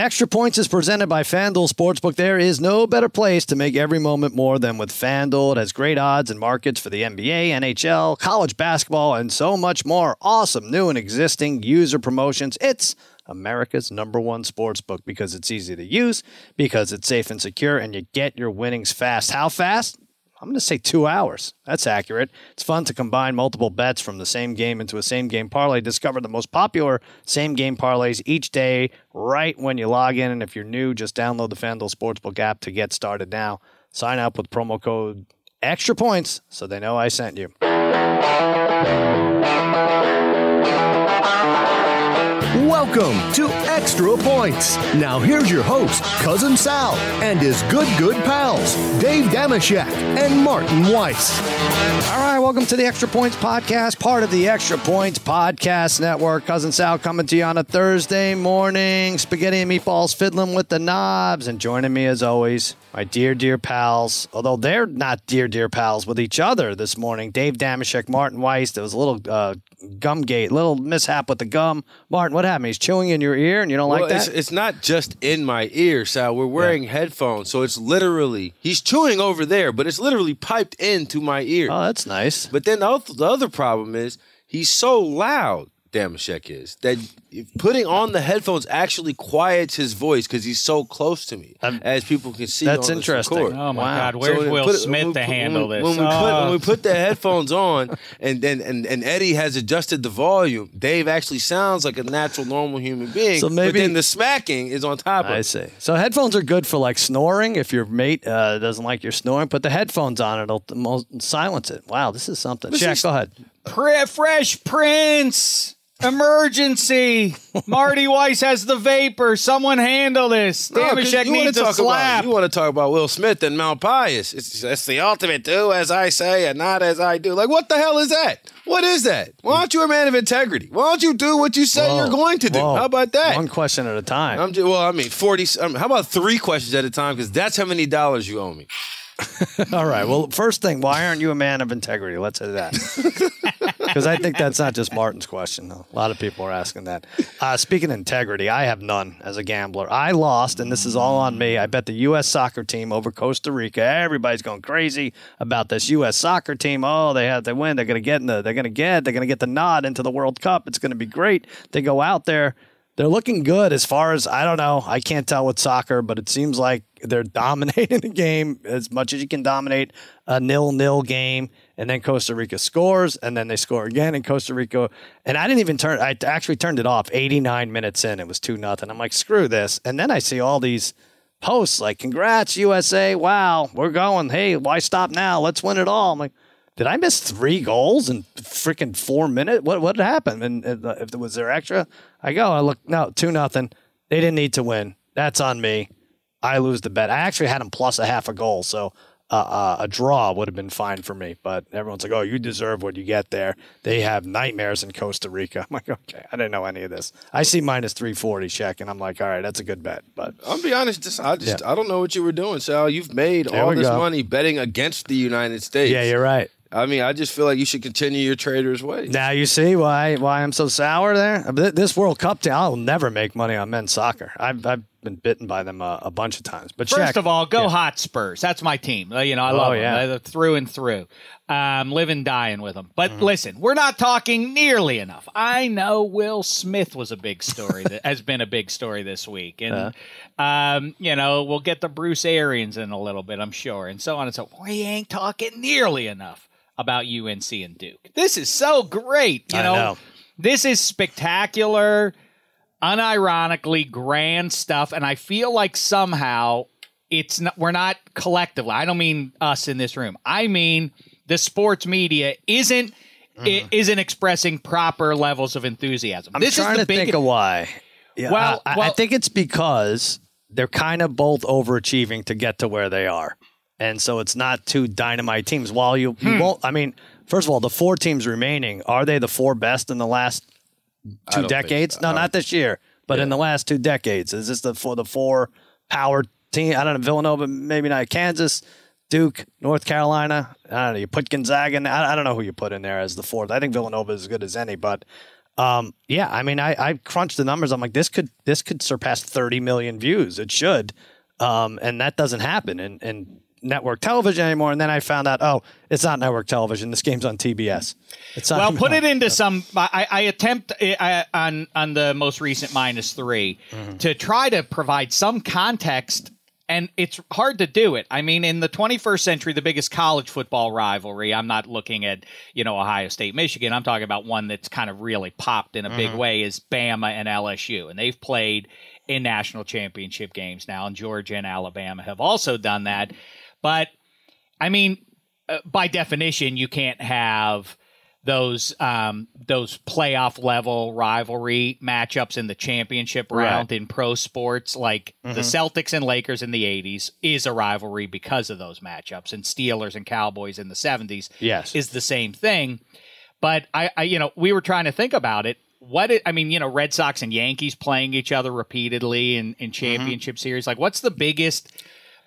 Extra Points is presented by FanDuel Sportsbook. There is no better place to make every moment more than with FanDuel. It has great odds and markets for the NBA, NHL, college basketball, and so much more. Awesome new and existing user promotions. It's America's number one sportsbook because it's easy to use, because it's safe and secure, and you get your winnings fast. How fast? I'm going to say two hours. That's accurate. It's fun to combine multiple bets from the same game into a same game parlay. Discover the most popular same game parlays each day right when you log in. And if you're new, just download the FanDuel Sportsbook app to get started now. Sign up with promo code extra points so they know I sent you. Welcome to Extra Points. Now here's your host, Cousin Sal, and his good, good pals, Dave Dameshek and Martin Weiss. All right, welcome to the Extra Points Podcast, part of the Extra Points Podcast Network. Cousin Sal coming to you on a Thursday morning. Spaghetti and meatballs fiddling with the knobs. And joining me as always, my dear, dear pals, although they're not dear, dear pals with each other this morning. Dave Dameshek, Martin Weiss. There was a little uh, gum gate, little mishap with the gum. Martin, what happened? He's chewing in your ear and you don't Well, like it's, that? it's not just in my ear, Sal. We're wearing headphones, so it's literally he's chewing over there, but it's literally piped into my ear. oh, that's nice. but then the other, the other problem is he's so loud. Dameshek is that putting on the headphones actually quiets his voice because he's so close to me, Um, as people can see. that's on interesting. record. Oh my Wow. God, So where's when we Will put it- Smith when we to put- handle when, this? When we, put, Oh. when we put the headphones on and then and, and Eddie has adjusted the volume, Dave actually sounds like a natural, normal human being. So maybe- but then the smacking is on top of it. I it. see. So headphones are good for like snoring. If your mate uh, doesn't like your snoring, put the headphones on. It'll silence it. Wow, this is something. This Jack, is- go ahead. Pre- Fresh Prince. Emergency! Marty Weiss has the vapor. Someone handle this. No, 'cause Dameshek you wanna needs a talk slap. About, you want to talk about Will Smith and Mount Pius. It's, that's the ultimate do as I say and not as I do. Like, what the hell is that? What is that? Why aren't you a man of integrity? Why don't you do what you say Whoa. you're going to do? Whoa. How about that? One question at a time. I'm just, well, I mean, 40. Um, how about three questions at a time? Because that's how many dollars you owe me. All right. Well, first thing, why aren't you a man of integrity? Let's say that. Because I think that's not just Martin's question, though. A lot of people are asking that. Uh, speaking integrity, I have none as a gambler. I lost, and this is all on me. I bet the U.S. soccer team over Costa Rica. Everybody's going crazy about this U.S. soccer team. Oh, they have they win. They're going to get in the. They're going to get. They're going to get the nod into the World Cup. It's going to be great. They go out there. They're looking good as far as I don't know. I can't tell with soccer, but it seems like they're dominating the game as much as you can dominate a nil-nil game. And then Costa Rica scores, and then they score again in Costa Rica. And I didn't even turn. I actually turned it off. 89 minutes in, it was two nothing. I'm like, screw this. And then I see all these posts like, "Congrats USA! Wow, we're going. Hey, why stop now? Let's win it all." I'm like. Did I miss three goals in freaking four minutes? What what happened? And uh, if was there extra, I go. I look. No, two nothing. They didn't need to win. That's on me. I lose the bet. I actually had them plus a half a goal, so uh, uh, a draw would have been fine for me. But everyone's like, "Oh, you deserve what you get there." They have nightmares in Costa Rica. I'm like, okay, I didn't know any of this. I see minus three forty check, and I'm like, all right, that's a good bet. But I'll be honest. Just, I just Yeah. I don't know what you were doing, Sal. You've made There all this go. money betting against the United States. yeah, you're right. I mean, I just feel like you should continue your trader's way. Now you see why why I'm so sour there. This World Cup team, I'll never make money on men's soccer. I've, I've been bitten by them a, a bunch of times. But First Shaq, of all, go Hot Spurs. That's my team. Uh, You know, I love Oh, yeah. them through and through. Um, live and dying with them. But Mm-hmm. listen, we're not talking nearly enough. I know Will Smith was a big story that has been a big story this week, and um, you know we'll get the Bruce Arians in a little bit, I'm sure, and so on and so. forth. We ain't talking nearly enough about UNC and Duke. This is so great. You I know, know. this is spectacular unironically grand stuff and i feel like somehow it's not we're not collectively i don't mean us in this room i mean the sports media isn't i- isn't expressing proper levels of enthusiasm Mm-hmm. I'm this trying is the to big think of why. Yeah, Well- I, I well- think it's because they're kind of both overachieving to get to where they are, and so it's not two dynamite teams. While you, you Hmm. won't, I mean, first of all, the four teams remaining are they the four best in the last two decades? so. No, not this year, but in the last two decades. Is this the for the four power team? I don't know, Villanova, maybe not Kansas, Duke, North Carolina. I don't know. You put Gonzaga. In, I, I don't know who you put in there as the fourth. I think Villanova is as good as any, but Um, yeah, I mean, I, I crunched the numbers. I'm like, this could this could surpass 30 million views. It should, um, and that doesn't happen in, in network television anymore. And then I found out, oh, it's not network television. This game's on TBS. It's not Well, put it into some. I, I attempt uh, on on the most recent minus 3 Mm-hmm. to try to provide some context, and it's hard to do it. I mean, in the 21st century, the biggest college football rivalry. I'm not looking at you know Ohio State, Michigan. I'm talking about one that's kind of really popped in a big Mm-hmm. way. Is Bama and LSU, and they've played in national championship games now, and Georgia and Alabama have also done that. But I mean, uh, by definition, you can't have those um, those playoff level rivalry matchups in the championship round in pro sports. Like the Celtics and Lakers in the '80s is a rivalry because of those matchups, and Steelers and Cowboys in the '70s Yes. is the same thing. But I, I, you know, we were trying to think about it. What it, I mean, you know, Red Sox and Yankees playing each other repeatedly in, in championship series. Like, what's the biggest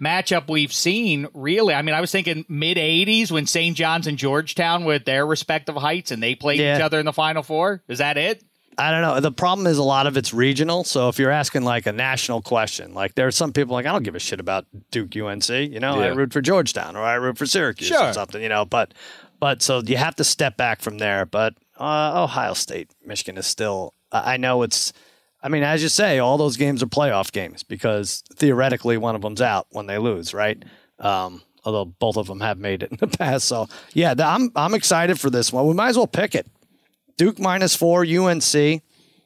matchup we've seen? Really? I mean, I was thinking mid '80s when St. John's and Georgetown were at their respective heights and they played Yeah. each other in the Final Four. Is that it? I don't know. The problem is a lot of it's regional. So if you're asking like a national question, like there are some people like I don't give a shit about Duke UNC. You know, I Yeah. root for Georgetown or I root for Syracuse Sure. or something. You know, but but so you have to step back from there. But uh, Ohio State, Michigan is still. I I know it's. I mean, as you say, all those games are playoff games because theoretically one of them's out when they lose, right? Um, although both of them have made it in the past. So yeah, I'm I'm excited for this one. We might as well pick it. Duke minus four, UNC.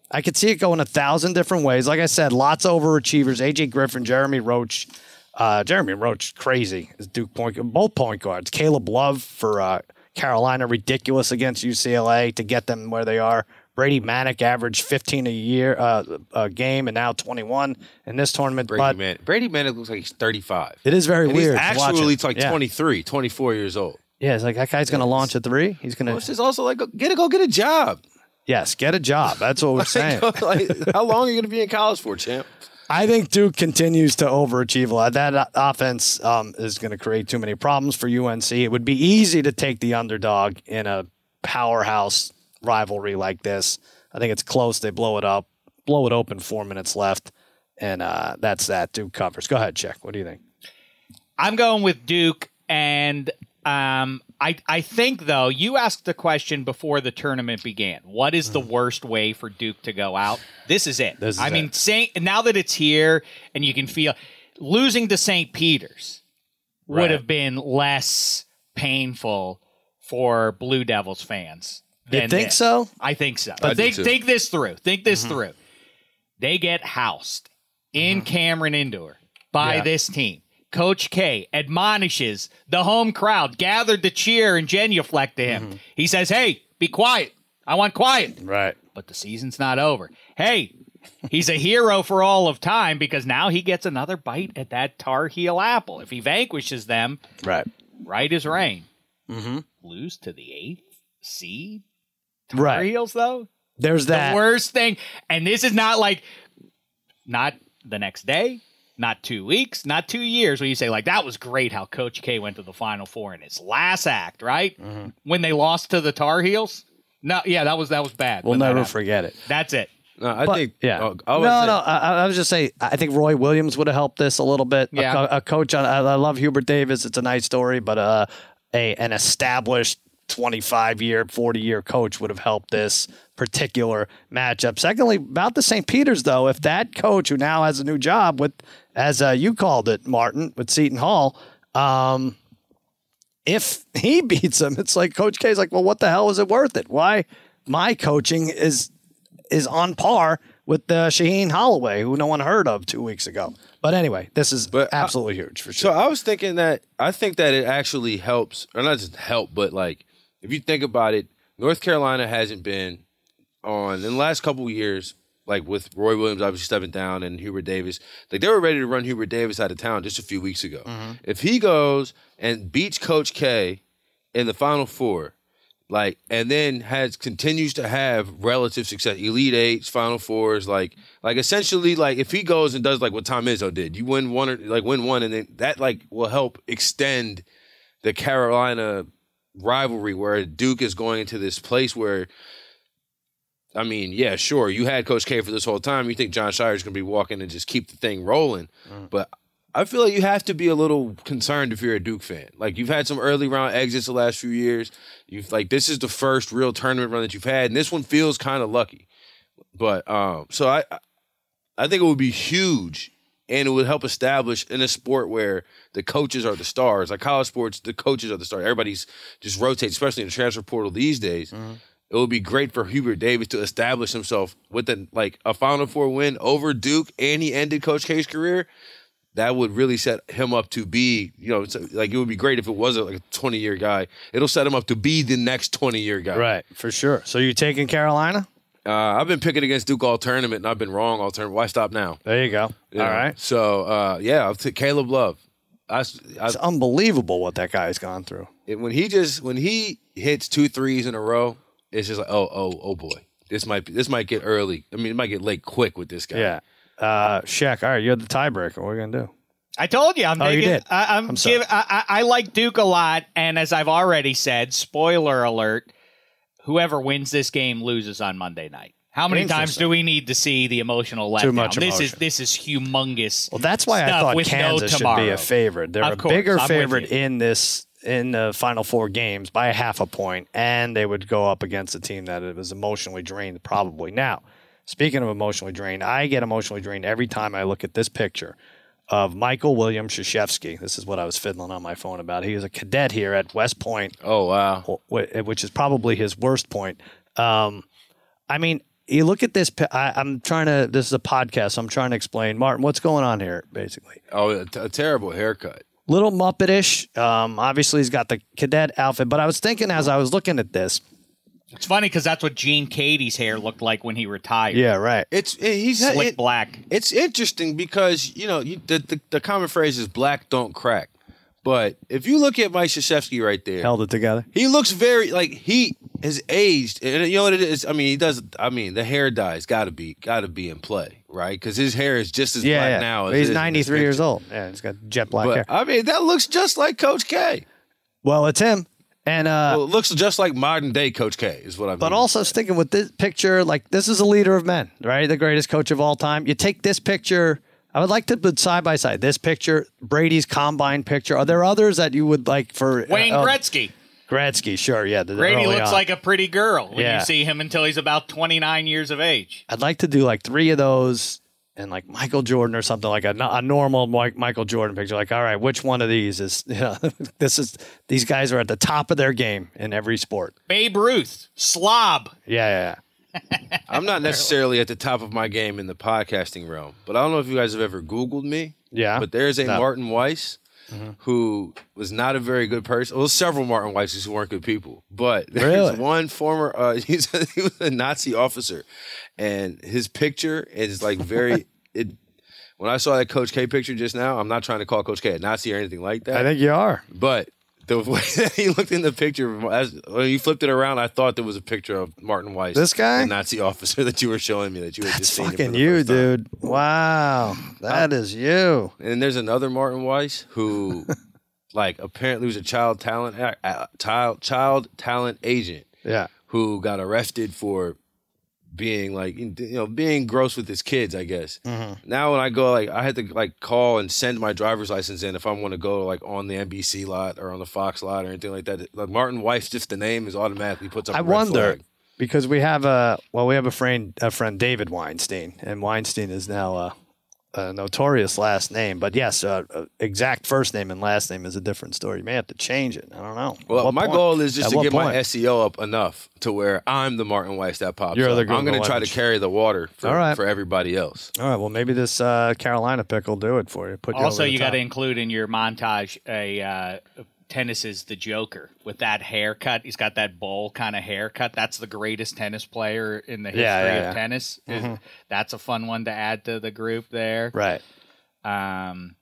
I could see it going a thousand different ways. Like I said, lots of overachievers. AJ Griffin, Jeremy Roach. Uh, Jeremy Roach, crazy. Is Duke point, both point guards. Caleb Love for uh, Carolina, ridiculous against UCLA to get them where they are. Brady Manek averaged 15 a year, uh, a game, and now 21 in this tournament. Brady but Man. Brady Manek looks like he's 35. it is very And weird. actually him. like yeah. 23, 24 years old. Yeah, it's like that guy's going to launch a three. He's going Well, to it's just also like, go- get a go get a job. yes, get a job. That's what we're saying. like, how long are you going to be in college for, champ? I think Duke continues to overachieve a lot. That uh, offense um, is going to create too many problems for UNC. It would be easy to take the underdog in a powerhouse rivalry like this. I think it's close. They blow it up, blow it open. Four minutes left, and uh, that's that. Duke covers. Go ahead, check. What do you think? I'm going with Duke, and um, I I think though you asked the question before the tournament began. What is the worst way for Duke to go out? This is it. This is I mean, it. Saint, now that it's here and you can feel losing to St. Peter's would Right. have been less painful for Blue Devils fans. You think this. so? I think so. I But do think too. think this through. Think this Mm-hmm. through. They get housed in Cameron Indoor by Yeah. this team. Coach K admonishes the home crowd gathered to cheer and genuflect to him. Mm-hmm. He says, "Hey, be quiet. I want quiet." Right. But the season's not over. Hey, he's a hero for all of time because now he gets another bite at that Tar Heel apple. If he vanquishes them, Right. right as rain. Mm-hmm. Lose to the eighth seed Tar Right. Heels though There's that. the worst thing. And this is not like not the next day, not two weeks, not two years. When you say like that was great how Coach K went to the Final Four in his last act, right? Mm-hmm. When they lost to the Tar Heels. No, yeah, that was that was bad. We'll never forget it. That's it. No, I But, think. yeah. oh, no, I was no. saying- I, I was just say I think Roy Williams would have helped this a little bit. A Yeah. co- A, coach on. I I love Hubert Davis. It's a nice story, but uh, a an established. 25 year, 40 year coach would have helped this particular matchup. Secondly, about the St. Peter's, though, if that coach who now has a new job with, as uh, you called it, Martin, with Seton Hall, um, if he beats him, it's like Coach K's like, well, what the hell is it worth it? Why my coaching is is on par with uh, Shaheen Holloway, who no one heard of two weeks ago. But anyway, this is But I- absolutely huge for sure. So. I was thinking that I think that it actually helps, or not just help, but like if you think about it, North Carolina hasn't been on in the last couple of years, like with Roy Williams obviously stepping down and Hubert Davis, like they were ready to run Hubert Davis out of town just a few weeks ago. Mm-hmm. If he goes and beats Coach K in the Final Four, like and then has continues to have relative success, Elite Eights, Final Fours, like like essentially like if he goes and does like what Tom Izzo did, you win one or like win one, and then that like will help extend the Carolina rivalry where Duke is going into this place where I mean, yeah, sure, you had Coach K for this whole time. You think Jon Scheyer is going to be walking and just keep the thing rolling, but I feel like you have to be a little concerned if you're a Duke fan. Like you've had some early round exits the last few years. You've like this is the first real tournament run that you've had, and this one feels kind of lucky. But um, so I I think it would be huge and it would help establish in a sport where the coaches are the stars. Like college sports, the coaches are the stars. Everybody's just rotates, especially in the transfer portal these days. Mm-hmm. It would be great for Hubert Davis to establish himself with a, like a Final Four win over Duke, and he ended Coach K's career. That would really set him up to be, you know, like it would be great if it was a, like a twenty year guy. It'll set him up to be the next twenty year guy. Right, for sure. So you're taking Carolina? Uh, I've been picking against Duke all tournament, and I've been wrong all tournament. Why stop now? There you go. You All know? right. So uh, yeah, I'll take Caleb Love. I, I, It's unbelievable what that guy's gone through. it- when he just when he hits two threes in a row, it's just like oh oh oh boy, this might be this might get early. I mean, it might get late quick with this guy. Yeah. Uh, Shaq, all right, you're the tiebreaker. What are we going to do? I told you I'm. Oh, you did. I, I'm. I'm sorry. give- I, I, I like Duke a lot, and as I've already said, spoiler alert: whoever wins this game loses on Monday night. How many times do we need to see the emotional letdown? Too much This is this is humongous. Well, that's why I thought with no Kansas should be a favorite. They're Of a course, bigger I'm favorite in this in the final four games by a half a point, and they would go up against a team that was emotionally drained. Probably now. Speaking of emotionally drained, I get emotionally drained every time I look at this picture of Michael William Krzyzewski. This is what I was fiddling on my phone about. He was a cadet here at West Point Oh wow. which is probably his worst point. Um, I mean, you look at this. I, I'm trying to. This is a podcast. So I'm trying to explain, Martin, what's going on here. Basically, Oh, a, t- a terrible haircut. little Muppetish. Um, obviously, he's got the cadet outfit. But I was thinking as I was looking at this. It's funny because that's what Gene Katie's hair looked like when he retired. Yeah, right. It's eh, he's slick it- black. It's interesting because you know you, the, the the common phrase is "black don't crack," but if you look at Mike Krzyzewski right there, Held it together. he looks very like he has aged, and you know what it is. I mean, he does. I mean, the hair dye's got to be got to be in play, right? Because his hair is just as Yeah, black yeah. now. But as he's it is in this 93 years old. Yeah, he's got jet black But hair. I mean, that looks just like Coach K. Well, it's him. And uh, Well, it looks just like modern day Coach K. Is what I mean. But also sticking with this picture, like this is a leader of men, right? The greatest coach of all time. You take this picture. I would like to put side by side this picture, Brady's combine picture. Are there others that you would like for Wayne uh, Gretzky. Gretzky, sure, yeah. the- Brady looks on. like a pretty girl when Yeah. you see him until he's about 29 years of age. I'd like to do like three of those and like Michael Jordan or something like a, a normal Mike, Michael Jordan picture. Like, all right, which one of these is? You know, this is these guys are at the top of their game in every sport. Babe Ruth, slob. Yeah, yeah. yeah. I'm not necessarily at the top of my game in the podcasting realm, but I don't know if you guys have ever Googled me. Yeah. But there's a No. Martin Weiss who was not a very good person. Well, several Martin Weisses who weren't good people, but there's Really? one former. Uh, he was a Nazi officer, and his picture is like very. it when I saw that Coach K picture just now, I'm not trying to call Coach K a Nazi or anything like that. I think you are. But the way that he looked in the picture, as, when you flipped it around, I thought there was a picture of Martin Weiss, This guy? the Nazi officer that you were showing me that you had That's just seen. fucking you, dude. Wow, that is you. And there's another Martin Weiss who, like, apparently was a child talent a- child child talent agent Yeah. who got arrested for being like you know being gross with his kids i guess Mm-hmm. now when i go like i had to like call and send my driver's license in if i want to go like on the nbc lot or on the fox lot or anything like that like martin weiss just the name is automatically puts up i wonder flag. because we have a well, we have a friend, a friend David Weinstein, and Weinstein is now a, a notorious last name. But yes, uh, uh, exact first name and last name is a different story. You may have to change it. I don't know. Well, what my point? goal is just At to what get my? SEO up enough to where I'm the Martin Weiss that pops You're up. the I'm going to try to carry the water for, All right. for everybody else. All right. Well, maybe this uh, Carolina pick will do it for you. Put you Also, you got to include in your montage a uh, tennis is the Joker with that haircut. He's got that bowl kind of haircut. That's the greatest tennis player in the history Yeah, yeah, of yeah. tennis. That's a fun one to add to the group there. right. Um,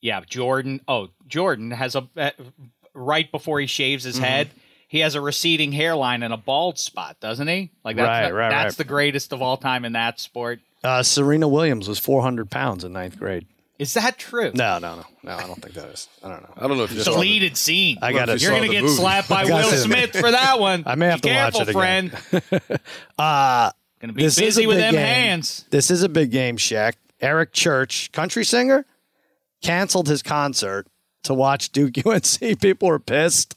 yeah, Jordan. Oh, Jordan has a uh, right before he shaves Mm-hmm. his head. He has a receding hairline and a bald spot, doesn't he? Like that's Right, right, that's right. the greatest of all time in that sport. Uh, Serena Williams was 400 pounds in ninth grade. Is that true? No, no, no, no. I don't think that is. I don't know. I don't know if you saw the- Deleted scene. I got it. You're gonna get movie. slapped by Will. Smith for that one. I may have Be to watch careful, it again. friend. Uh, Gonna be This is busy a with big them game. hands. This is a big game, Shaq. Eric Church, country singer, canceled his concert to watch Duke UNC. People were pissed.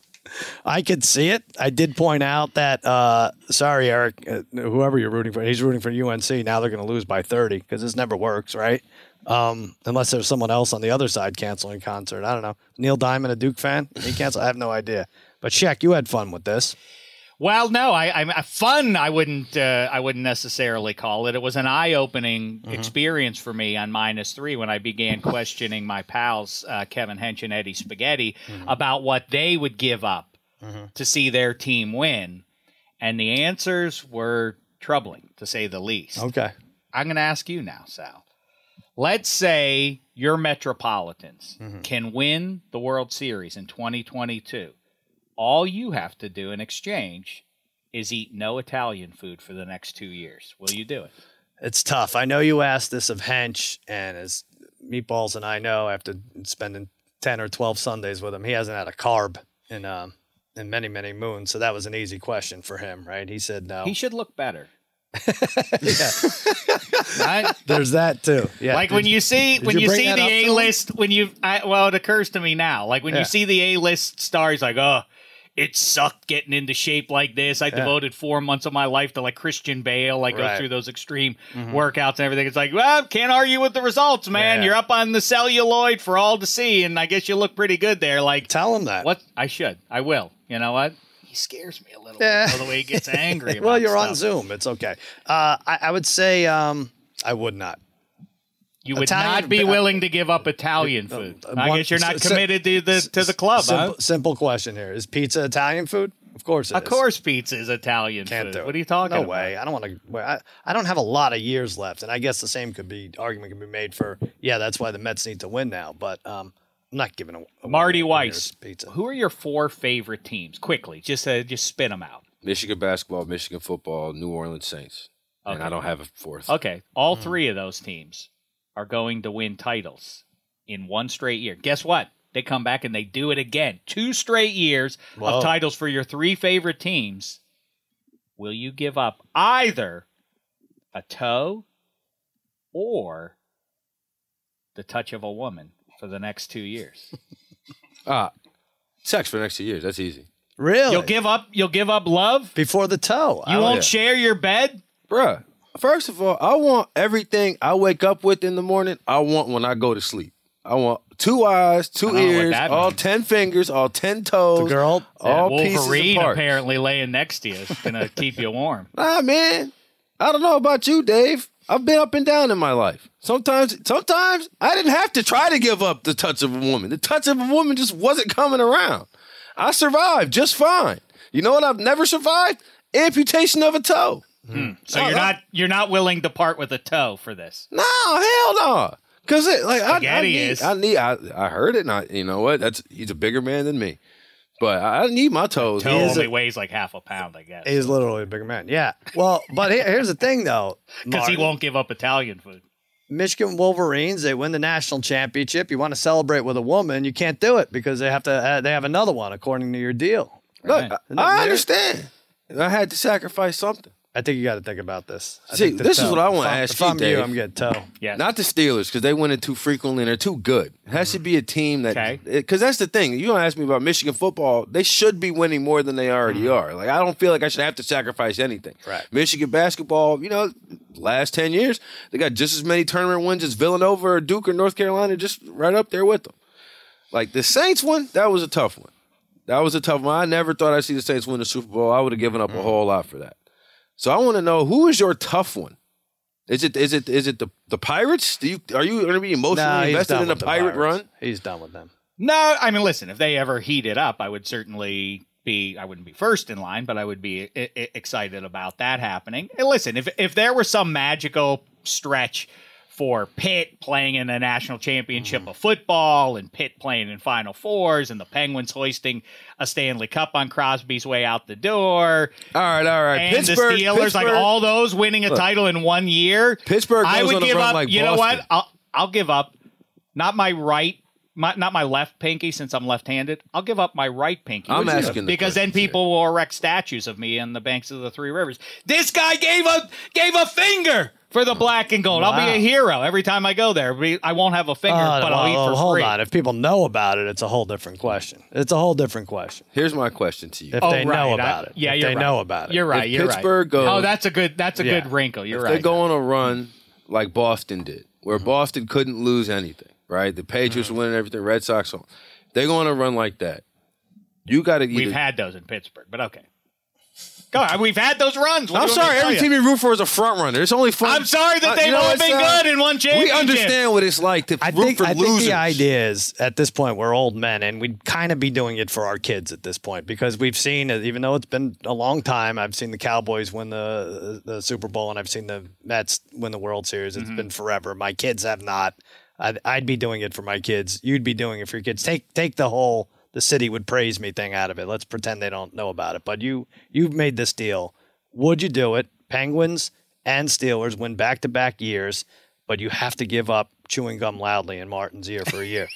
I could see it. I did point out that, uh, sorry, Eric, uh, whoever you're rooting for, he's rooting for UNC. Now they're going to lose by 30 because this never works, right? Um, unless there's someone else on the other side canceling concert. I don't know. Neil Diamond, a Duke fan? He canceled. I have no idea. But Shaq, you had fun with this. Well, no, I, I'm uh, fun. I wouldn't. Uh, I wouldn't necessarily call it. It was an eye-opening Mm-hmm. experience for me on minus three when I began questioning my pals uh, Kevin Hench and Eddie Spaghetti Mm-hmm. about what they would give up to see their team win, and the answers were troubling to say the least. Okay. I'm going to ask you now, Sal. Let's say your Metropolitans Mm-hmm. can win the World Series in 2022. All you have to do in exchange is eat no Italian food for the next two years. Will you do it? It's tough. I know you asked this of Hench, and as Meatballs and I know, after spending ten or twelve Sundays with him, he hasn't had a carb in um, in many many moons. So that was an easy question for him, right? He said no. He should look better. Right? there's that too. Yeah, like when you see when you you, see the A list when you I, well it occurs to me now like when Yeah. you see the A list stars like oh it sucked getting into shape like this. I devoted four months of my life to like Christian Bale. I go Right. Mm-hmm. through those extreme workouts and everything. It's like, well, can't argue with the results, man. Yeah. You're up on the celluloid for all to see, and I guess you look pretty good there. Like, tell him that. what? I should. I will. You know what? He scares me a little Yeah. bit. The way he gets angry. well, you're on. Zoom. It's okay. Uh, I, I would say um, I would not. You would Italian- not be willing to give up Italian food. uh, I one- guess you're not s- s- committed to the to the club, Simple, huh? simple question here: Is pizza Italian food? Of course, it Of is. course, pizza is Italian Can't food. do it. What are you talking no about? way. I don't want to. I, I don't have a lot of years left, and I guess the same could be argument could be made for. Yeah, that's why the Mets need to win now. But um, I'm not giving away Marty Weiss, pizza. who are your four favorite teams? Quickly, just uh, just spin them out. Michigan basketball, Michigan football, New Orleans Saints. And I don't have a fourth. Okay, all Hmm. three of those teams are going to win titles in one straight year. Guess what? They come back and they do it again. Two straight years Whoa. of titles for your three favorite teams. Will you give up either a toe or the touch of a woman for the next two years? Ah, sex for the next two years. That's easy. Really? You'll give up. You'll give up love. before the toe. You I won't would- share your bed. Bruh, first of all, I want everything I wake up with in the morning, I want when I go to sleep. I want two eyes, two don't know what ears, all means. ten fingers, all ten toes. The girl? all Wolverine pieces apart. apparently laying next to you is gonna keep you warm. Nah, man. I don't know about you, Dave. I've been up and down in my life. Sometimes, sometimes I didn't have to try to give up the touch of a woman. The touch of a woman just wasn't coming around. I survived just fine. You know what? I've never survived amputation of a toe. So Oh, you're that- not you're not willing to part with a toe for this. No, hell no. Cause it like I, I Spaghetti need, is. I need, I, I heard it. And I, you know what? That's he's a bigger man than me, but I need my toes. Toe only a- weighs like half a pound, I guess. He's literally a bigger man. Yeah. Well, but here- here's the thing, though. Because he won't give up Italian food. Michigan Wolverines, they win the national championship. You want to celebrate with a woman, you can't do it because they have to. Uh, they have another one according to your deal. Look, Right. I, I understand. I had to sacrifice something. I think you got to think about this. I See, think the this is what I wanna If I'm- ask If you, I'm Dave. you, I'm getting toe. Yes. Not the Steelers because they win it too frequently and they're too good. It has to be a team that Okay. because that's the thing. You don't ask me about Michigan football. They should be winning more than they already mm-hmm. are. Like I don't feel like I should have to sacrifice anything. Right. Michigan basketball, you know, last ten years they got just as many tournament wins as Villanova or Duke or North Carolina, just right up there with them. Like the Saints one, that was a tough one. That was a tough one. I never thought I'd see the Saints win the Super Bowl. I would have given up a mm-hmm. whole lot for that. So I want to know who is your tough one. Is it is it is it the the Pirates? Do you are you going to be emotionally Nah, invested in a with the pirate run? He's done with them. No, I mean, listen, if they ever heat it up, I would certainly be, I wouldn't be first in line, but I would be I- I- excited about that happening. And listen, if, if there was some magical stretch for Pitt playing in the national championship mm-hmm. of football and Pitt playing in Final Fours and the Penguins hoisting a Stanley Cup on Crosby's way out the door All right, all right. and Pittsburgh, the Steelers, like all those winning a title in one year. Pittsburgh I would give up. like you know what? I'll I'll give up not my right my not my left pinky since I'm left-handed. I'll give up my right pinky. I'm asking the because then questions here. people will erect statues of me on the banks of the Three Rivers. This guy gave a gave a finger for the black and gold. I'll be a hero every time I go there. I won't have a finger, Oh, but I'll eat well, for hold free. on. If people know about it, it's a whole different question. It's a whole different question. Here's my question to you. If Oh, they right. know I- about it. Yeah, if you're they right. know about it. You're right. If you're Pittsburgh right. goes- oh, that's a good. That's a Yeah. good wrinkle. You're if right. they go on a run like Boston did, where Boston couldn't lose anything, right? The Patriots Mm-hmm. winning everything, Red Sox on. They go on a run like that. You got to either. We've had those in Pittsburgh, but okay. Go on. We've had those runs. What I'm do you want me sorry, to every you? team you root for is a front runner. It's only fun. I'm sorry that Uh, they've you know all what, been son? good in one game. We understand what it's like to I root think for I losers. think the idea is at this point we're old men and we'd kind of be doing it for our kids at this point because we've seen even though it's been a long time I've seen the Cowboys win the the Super Bowl and I've seen the Mets win the World Series Mm-hmm. It's been forever my kids have not I'd, I'd be doing it for my kids you'd be doing it for your kids take take the whole the city would praise me thing out of it let's pretend they don't know about it but you you've made this deal would you do it Penguins and Steelers win back to back years but you have to give up chewing gum loudly in Martin's ear for a year.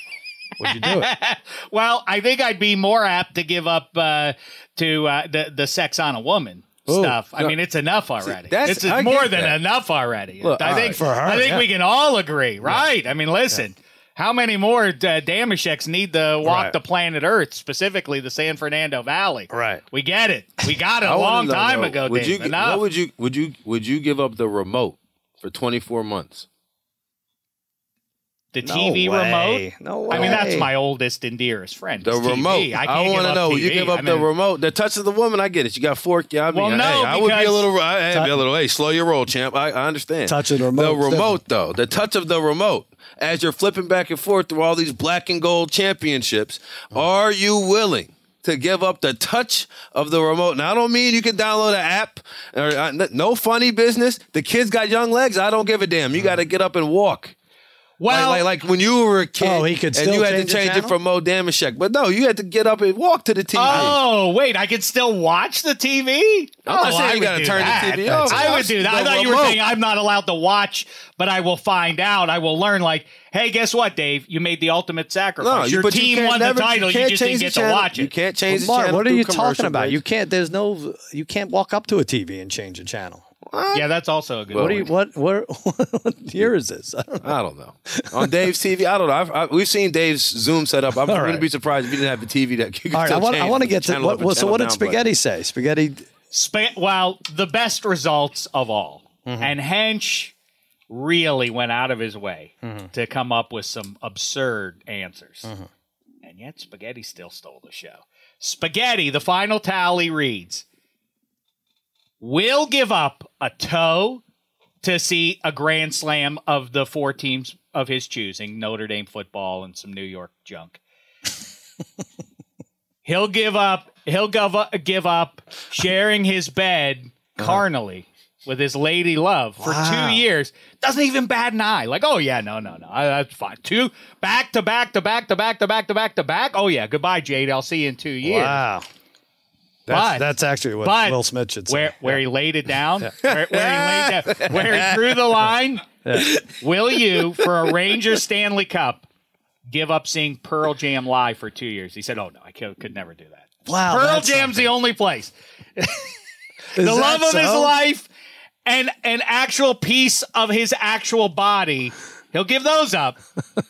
Would you do it? Well, I think I'd be more apt to give up uh, to uh, the the sex on a woman Ooh, stuff. I mean, it's enough already. that's- it's more than that. enough already. Look, I think right. For her, I think yeah. we can all agree, right? I mean, listen. How many more uh, Dameisheks need to walk Right. the planet Earth, specifically the San Fernando Valley? Right. We get it. We got it a long time though, ago, Would Dave. you? Enough. What would you? Would you? Would you give up the remote for 24 months? the No TV way. remote? No way. I mean, that's my oldest and dearest friend. The is TV. remote. I, I want to know. TV. You give up I the remote. The touch of the woman. I get it. You got four. Yeah, I mean, Well, no, hey, I would be a little. I, I'd be a little. Hey, slow your roll, champ. I, I understand. Touch of the remote, The remote, though. The touch of the remote. As you're flipping back and forth through all these black and gold championships, are you willing? To give up the touch of the remote. Now, I don't mean you can download an app or uh, no funny business. The kids got young legs. I don't give a damn. You got to get up and walk. Well, like, like, like when you were a kid, Oh, he could and still you had change to the change it from Mo Dameshek. But no, you had to get up and walk to the TV. Oh wait, I can still watch the TV. I'm not oh, saying I you gotta do turn the. TV off. I would Watch do that. I the thought you were saying I'm not allowed to watch, but I will find out. I will learn. Like, hey, guess what, Dave? You made the ultimate sacrifice. No, you- Your but you team won never- the title. You, can't just didn't get to watch it. You can't change the Mark, channel what are you talking about? breaks. You can't. There's no. You can't walk up to a TV and change a channel. Yeah, that's also a good. What What point. do you? What? What? what year is this? I don't know. I don't know. On Dave's TV, I don't know. I've, I, we've seen Dave's Zoom set up. I'm All going right. to be surprised if you didn't have the TV that you could All right, I want. I want to get to. channel What, well, so what down did button. Spaghetti say? Spaghetti. Spa- well, the best results of all. Mm-hmm. And Hench really went out of his way Mm-hmm. to come up with some absurd answers. Mm-hmm. And yet Spaghetti still stole the show. Spaghetti, the final tally reads Will give up a toe to see a grand slam of the four teams of his choosing Notre Dame football and some New York junk. he'll give up he'll give up, give up sharing his bed uh-huh. carnally with his lady love for Wow. two years. Doesn't even bat an eye. Like oh yeah no no no. That's fine. Two back to back to back to back to back to back to back. Oh yeah goodbye jade. I'll see you in two years. Wow. That's, But- that's actually what Will Smith should say. where where he laid it down, where, where he laid down, where he drew the line. Will you, for a Rangers Stanley Cup, give up seeing Pearl Jam live for two years? He said, "Oh no, I could, could never do that. wow, Pearl Jam's the only place. The love of his life and an actual piece of his actual body." He'll give those up,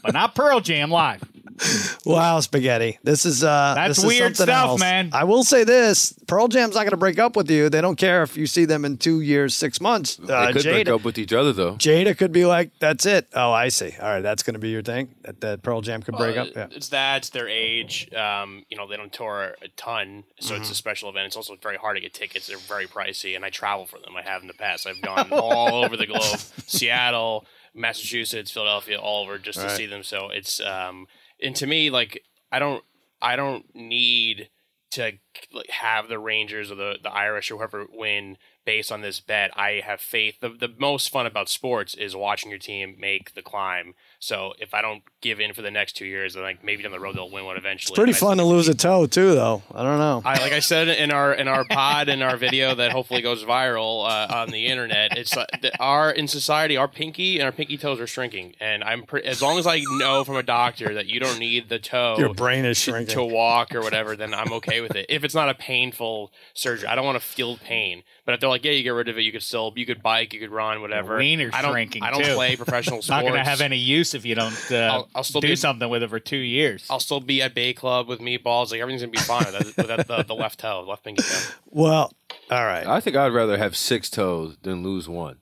but not Pearl Jam live. Wow, spaghetti. This is uh That's this is weird something stuff, else. man. I will say this: Pearl Jam's not going to break up with you. They don't care if you see them in two years, six months. They Uh, could break up with each other though. Jada could be like, "That's it." Oh, I see. All right, that's going to be your thing. That, that Pearl Jam could break Uh, up. Yeah. It's that, it's their age. Um, you know, they don't tour a ton, so Mm-hmm. it's a special event. It's also very hard to get tickets. They're very pricey, and I travel for them. I have in the past. I've gone all over the globe, Seattle, Massachusetts, Philadelphia, all over just to see them. So it's um, and to me, like I don't, I don't need to like, have the Rangers or the the Irish or whoever win based on this bet. I have faith. The the most fun about sports is watching your team make the climb So if I don't give in for the next two years, then like maybe down the road they'll win one eventually. It's Pretty And I- fun to lose a toe too, though. I don't know. I, like I said in our in our pod in our video that hopefully goes viral uh, on the internet, it's uh, that our in society our pinky and our pinky toes are shrinking, and I'm pre- as long as I know from a doctor that you don't need the toe Your brain is to, shrinking. to walk or whatever, then I'm okay with it. If it's not a painful surgery, I don't want to feel pain. But if they're like, yeah, you get rid of it, you could still you could bike, you could run, whatever. wiener's I don't shrinking, I don't too. play professional It's sports. not going to have any use if you don't uh, I'll- I'll still do be- something with it for two years. I'll still be at Bay Club with meatballs. Like everything's gonna be fine with that, with the, the left toe, left pinky toe. well, all right. I think I'd rather have six toes than lose one.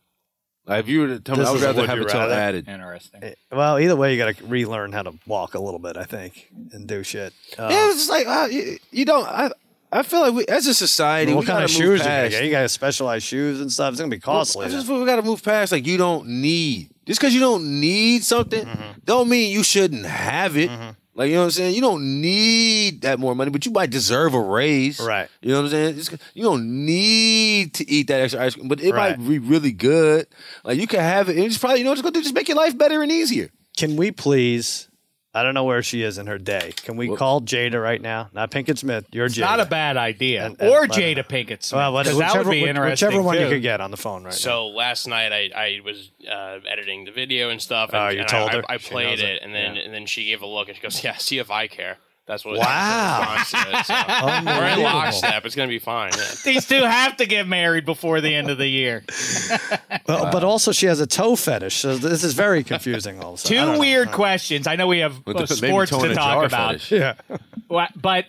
Like if you were to tell me, I would is a rather would have you a toe rather. added. Interesting. Well, either way, you got to relearn how to walk a little bit, I think, and do shit. Uh, Yeah, it's just like uh, you, you don't. I I feel like we, as a society, what we kind of gotta move shoes you gonna past. get? You got specialized shoes and stuff. It's gonna be costly. I just then. feel we got to move past like you don't need just because you don't need something Mm-hmm. don't mean you shouldn't have it. Like you know what I'm saying? You don't need that more money, but you might deserve a raise. Right. You know what I'm saying? Just 'cause- you don't need to eat that extra ice cream, but it Right. might be really good. Like you can have it. and It's probably you know what it's gonna do? Just make your life better and easier. Can we please? I don't know where she is in her day. Can we call Jada right now? Not Pinkett Smith. You're It's Jada. not a bad idea. And- and- or Jada Pinkett Smith. Well, what- 'cause whichever, that would be which- interesting. whichever one you could get on the phone right now. So last night I, I was uh, editing the video and stuff. And, Oh, you and told I, her? I, I played it. it, and then Yeah. and then she gave a look and she goes, "Yeah, see if I care." That's what. Wow. That's the response so. We're in Unbelievable. lockstep. It's gonna be fine. Yeah. These two have to get married before the end of the year. Well, but also she has a toe fetish. So this is very confusing. All of a Two don't know. weird questions. I know we have uh, sports to talk about. fetish. Yeah. But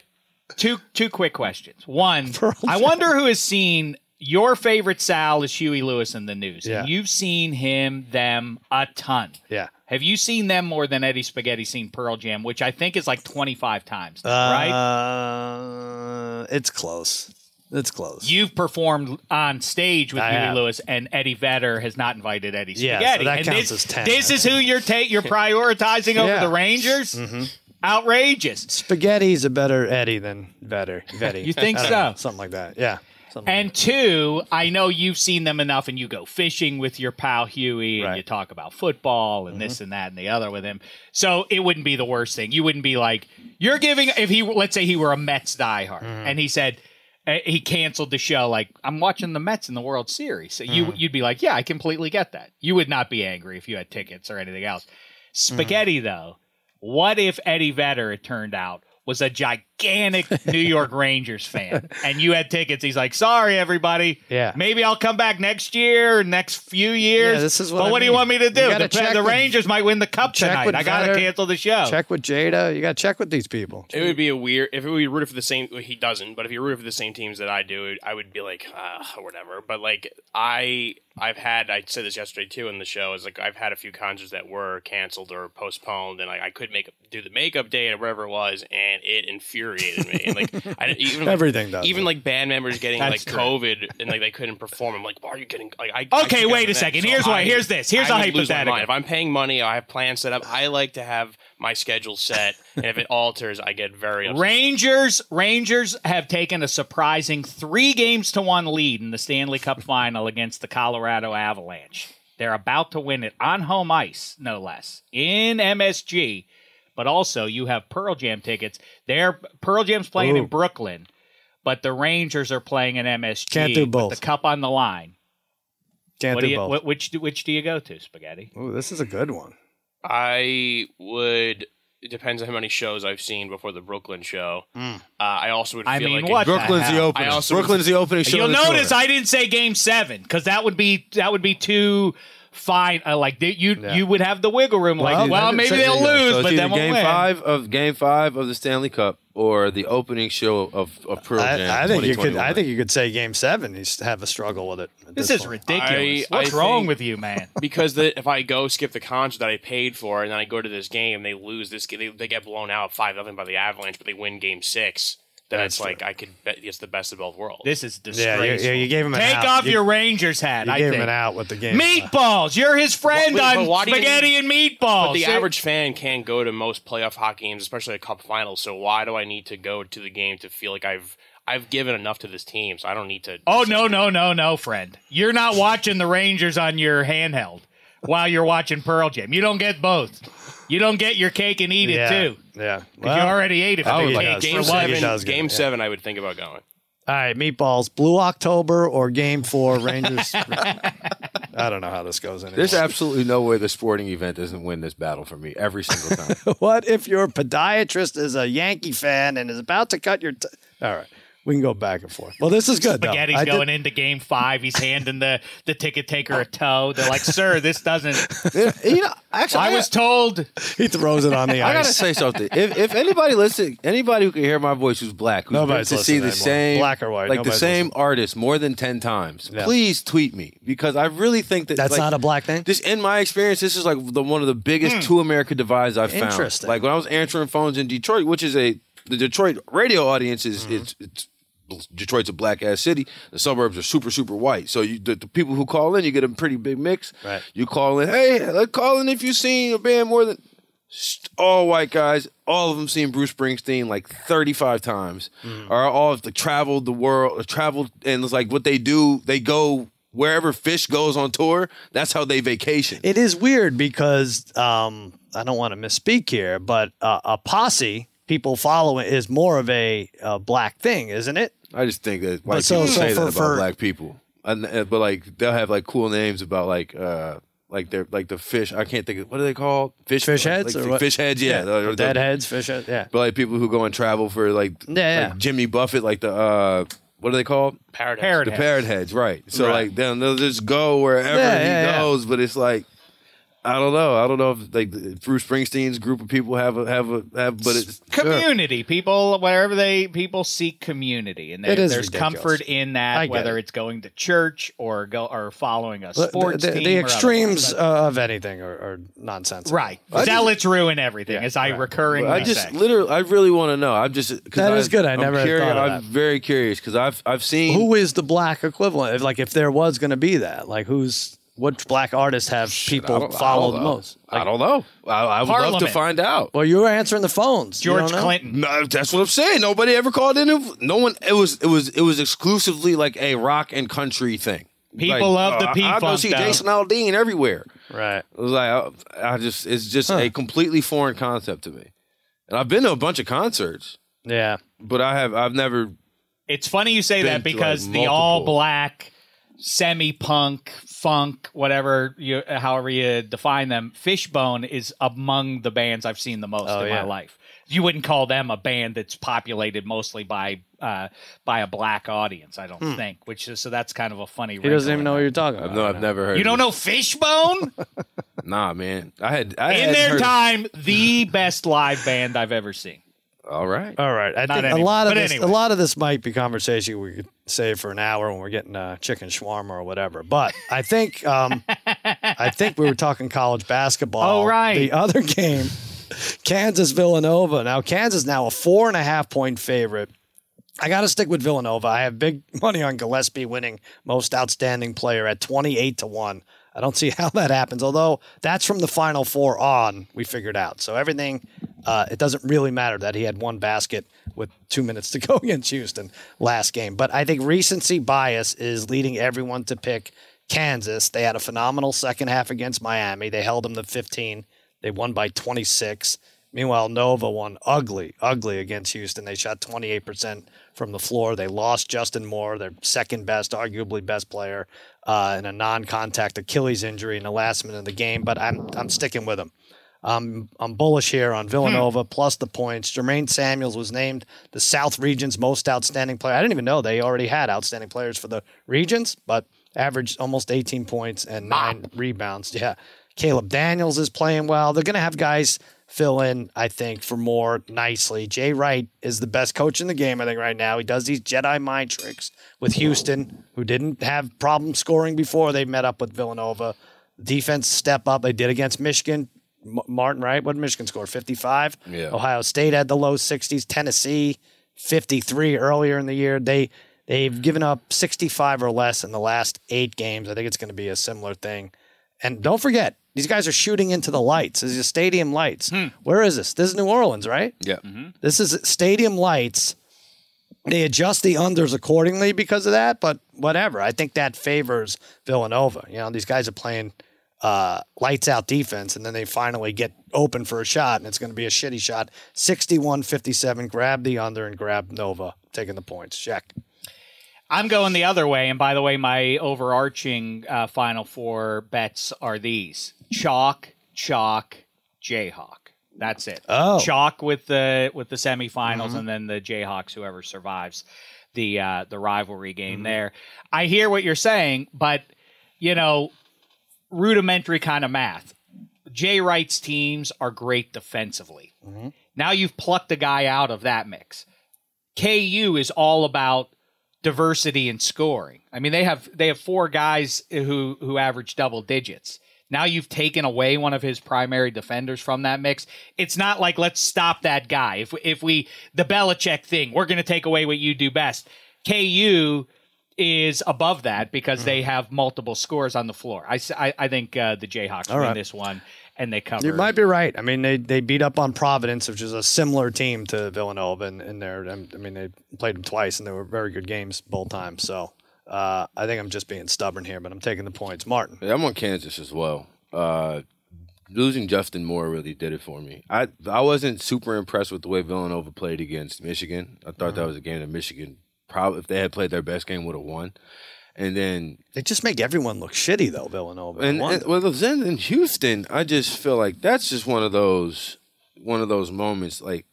two two quick questions. One, I wonder who has seen your favorite Sal is Huey Lewis and the News. Yeah. And you've seen him them a ton. Yeah. Have you seen them more than Eddie Spaghetti seen Pearl Jam, which I think is like 25 times, right? Uh, it's close. It's close. You've performed on stage with I Huey have. Lewis, and Eddie Vedder has not invited Eddie Spaghetti. Yeah, so that and counts this, as 10, This is who you're ta- you're prioritizing over Yeah. Mm-hmm. the Rangers. Outrageous. Spaghetti's a better Eddie than Vedder. Veddy. You think so? know, Something like that. Yeah. Something like And two, I know you've seen them enough, and you go fishing with your pal Huey, and Right. you talk about football and this mm-hmm. and that and the other with him. So it wouldn't be the worst thing. You wouldn't be like you're giving if he let's say he were a Mets diehard mm-hmm. and he said uh, he canceled the show like I'm watching the Mets in the World Series. So you mm. you'd be like, yeah, I completely get that. You would not be angry if you had tickets or anything else. Mm-hmm. Spaghetti though, what if Eddie Vedder it turned out was a gigantic New York Rangers fan and you had tickets? He's like, sorry everybody, Yeah. maybe I'll come back next year, next few years. Yeah, this is what but I what do you want me to do? The, check the with- Rangers might win the cup tonight. I gotta cancel the show. Check with Jada. You got to check with these people. It would be a weird if it we rooted for the same. well, He doesn't, but if you rooted for the same teams that I do, I would be like, uh, whatever. But like I, I've had. I said this yesterday too in the show. Is like I've had a few concerts that were canceled or postponed, and like I could make do the makeup day or whatever it was, and it infuriated me. And like I didn't- even like, Everything does Even like band members getting That's like true. COVID and like they couldn't perform. I'm like, why are you getting like I? I Okay, should wait a second. So Here's why- I- here's this. Here's I a would lose my hypothetical. mind. If I'm paying money, I have plans set up. I like to have my schedule set, and if it alters, I get very upset. Rangers Rangers have taken a surprising three games to one lead in the Stanley Cup final against the Colorado Avalanche. They're about to win it on home ice, no less, in MSG. But also, you have Pearl Jam tickets. They're Pearl Jam's playing in Brooklyn, but the Rangers are playing in MSG. Can't do with both. the cup on the line. Can't What do do you, both. wh- which do- which do you go to, Spaghetti? Ooh, this is a good one. I would. It depends on how many shows I've seen before the Brooklyn show. Uh, I also would. I feel mean, like what Brooklyn's the hell? opening. I also- Brooklyn's the opening show. You'll of the notice tour. I didn't say Game Seven because that would be that would be too fine. Uh, like they- you Yeah. you would have the wiggle room. Like, Well, well, maybe they'll there you go. lose, So it's but either then we'll game win. five of game five of the Stanley Cup or the opening show of, of Pearl Jam. I, I think you could. I think you could say Game Seven. You have a struggle with it. This this is point. ridiculous. I- What's I wrong with you, man? because the, if I go skip the concert that I paid for and then I go to this game, they lose this. They, they get blown out five nothing by the Avalanche, but they win Game Six. Then That's it's like I could bet it's the best of both worlds. This is Yeah, disgraceful. you, yeah, you gave him an Take out. off you, your Rangers hat. You I gave think. him an out with the game. Meatballs. You're his friend Wait, but on why do you spaghetti and meatballs. But the See? average fan can't go to most playoff hockey games, especially a cup final. So why do I need to go to the game to feel like I've I've given enough to this team? So I don't need to. Oh no no no no, friend! You're not watching the Rangers on your handheld. While you're watching Pearl Jam. You don't get both. You don't get your cake and eat yeah. it too. Yeah, Well, you already ate it for I the would like cake Game for He seven, does game yeah. seven, I would think about going. all right, meatballs. Blue October or Game Four Rangers. I don't know how this goes anymore. There's absolutely no way the sporting event doesn't win this battle for me every single time. what if your podiatrist is a Yankee fan and is about to cut your? T- All right, we can go back and forth. Well, this is good. though. Spaghetti's did- going into game five. He's handing the, the ticket taker a toe. They're like, sir, this doesn't. you know, actually, I was told. He throws it on the I gotta say something. If, if anybody listen, anybody who can hear my voice who's black, who's Nobody's been to see the anymore. same Black or white, like the same listening. artist more than ten times, Yeah. please tweet me because I really think that That's like, not a black thing. Just in my experience, this is like the one of the biggest hmm. two America divides I've found. Interesting. Like when I was answering phones in Detroit, which is a the Detroit radio audience is mm-hmm. it's it's Detroit's a black ass city. The suburbs are super super white. So you, the, the people who call in, you get a pretty big mix. Right. You call in, hey, let's call in if you've seen a band more than all white guys. All of them seen Bruce Springsteen like 35 times, or all of the traveled the world, traveled, and it's like what they do. They go wherever Phish goes on tour. That's how they vacation. It is weird because um, I don't want to misspeak here, but uh, a posse, people following, is more of a, uh black thing, isn't it? I just think that white so- people so say for- that about for- black people, and, uh, but like they'll have like cool names about like uh like they're like the fish. I can't think of what are they called? Fish Fish heads like or the what? Fish heads, yeah. or the- Dead heads, fish heads, yeah. But like people who go and travel for like, Yeah, yeah. Jimmy Buffett, like the uh what are they called? Parrot. Parrot The parrot heads, right? So Right. like then they'll just go wherever Yeah, he yeah, yeah. goes, but it's like. I don't know. I don't know if like Bruce Springsteen's group of people have a have a have, but it's community people wherever they people seek community and there- It is there's ridiculous. comfort in that whether it. it's going to church or go or following a The- sports the, team the extremes uh, of anything are, are nonsense. right just- zealots ruin everything as i recurringly I just say literally, I really want to know. I'm just cause That is I- good. I I'm never had curious, thought of I'm that. very curious because I've I've seen Who is the black equivalent? If, like, if there was going to be that, like, who's what black artists have I people don't- follow the know. most? I don't know. I, I would love to Parliament. find out. Well, you were answering the phones. You george don't know? clinton No, that's what I'm saying. Nobody ever called in. and- No one. It was. It was. It was exclusively like a rock and country thing. People love the uh, I- I go P-Funk, see though. Jason Aldean everywhere. Right. It was like I, I just. It's just a completely foreign concept to me. And I've been to a bunch of concerts, Yeah. but I have. I've never. It's funny you say Been that to, because like, the multiple. all black, semi punk, funk, whatever you, however you define them, Fishbone is among the bands I've seen the most Oh, in yeah. my life. You wouldn't call them a band that's populated mostly by uh, by a black audience, I don't think. Which is so that's kind of a funny. Hmm. He doesn't even know what you're talking about. No, I've never heard. You don't this. know Fishbone? Nah, man. I had. I in their heard- time, the best live band I've ever seen. All right. All right. I Not think a lot of But this, anyway. a lot of this might be conversation we could save for an hour when we're getting uh, chicken shawarma or whatever. But I think, um, I think we were talking college basketball. Oh, right. The other game, Kansas Villanova. Now Kansas now a four and a half point favorite. I got to stick with Villanova. I have big money on Gillespie winning most outstanding player at 28 to 1. I don't see how that happens, although that's from the final four on, we figured out. So everything, uh, it doesn't really matter that he had one basket with two minutes to go against Houston last game. But I think recency bias is leading everyone to pick Kansas. They had a phenomenal second half against Miami. They held them to 15. They won by 26. Meanwhile, Nova won ugly, ugly against Houston. They shot 28% from the floor. They lost Justin Moore, their second best, arguably best player, uh, in a non-contact Achilles injury in the last minute of the game. But I'm I'm sticking with them. I'm I'm bullish here on hmm. Villanova plus the points. Jermaine Samuels was named the South Region's most outstanding player. I didn't even know they already had outstanding players for the regions, but averaged almost 18 points and ah. nine rebounds. Yeah. Caleb Daniels is playing well. They're going to have guys fill in, I think, for Moore nicely. Jay Wright is the best coach in the game, I think, right now. He does these Jedi mind tricks with Houston, who didn't have problem scoring before they met up with Villanova. Defense step up. They did against Michigan. M- Martin, right? What did Michigan score? 55? Yeah. Ohio State had the low 60s. Tennessee, 53 earlier in the year. They they've mm-hmm. given up 65 or less in the last eight games. I think it's going to be a similar thing. And don't forget, these guys are shooting into the lights. This is stadium lights. Hmm. Where is this? This is New Orleans, right? Yeah. Mm-hmm. This is stadium lights. They adjust the unders accordingly because of that, but whatever. I think that favors Villanova. You know, these guys are playing uh, lights out defense, and then they finally get open for a shot, and it's going to be a shitty shot. 61 57. Grab the under and grab Nova, taking the points. Check. I'm going the other way. And by the way, my overarching uh, Final Four bets are these: chalk, chalk, Jayhawk. That's it. Oh. chalk with the with the semifinals, and then the Jayhawks, whoever survives the uh, the rivalry game there. I hear what you're saying, but you know, rudimentary kind of math. Jay Wright's teams are great defensively. Mm-hmm. Now you've plucked a guy out of that mix. KU is all about diversity in scoring. I mean, they have they have four guys who who average double digits. Now you've taken away one of his primary defenders from that mix. It's not like let's stop that guy. If if we the Belichick thing, we're going to take away what you do best. KU is above that because they have multiple scores on the floor. I I think uh, the Jayhawks win right. this one and they cover. You might be right. I mean, they, they beat up on Providence, which is a similar team to Villanova, and, and they're, I mean, they played them twice, and they were very good games both times. So uh, I think I'm just being stubborn here, but I'm taking the points. Martin. Yeah, I'm on Kansas as well. Uh, losing Justin Moore really did it for me. I I wasn't super impressed with the way Villanova played against Michigan. I thought that was a game that Michigan probably, if they had played their best game, would have won. And then They just make everyone look shitty, though, Villanova. And, and well, then in Houston, I just feel like that's just one of those one of those moments. Like,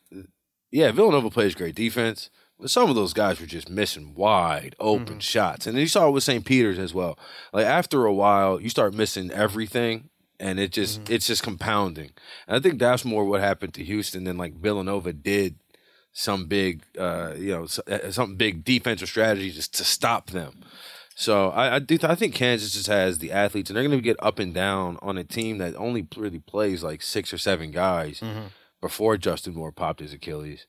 yeah, Villanova plays great defense, but some of those guys were just missing wide open mm-hmm. shots, and you saw it with St. Peter's as well. Like after a while, you start missing everything, and it just mm-hmm. it's just compounding. And I think that's more what happened to Houston than like Villanova did some big, uh, you know, uh, some big defensive strategy just to stop them. So I, I do. I think Kansas just has the athletes, and they're going to get up and down on a team that only really plays like six or seven guys before Justin Moore popped his Achilles.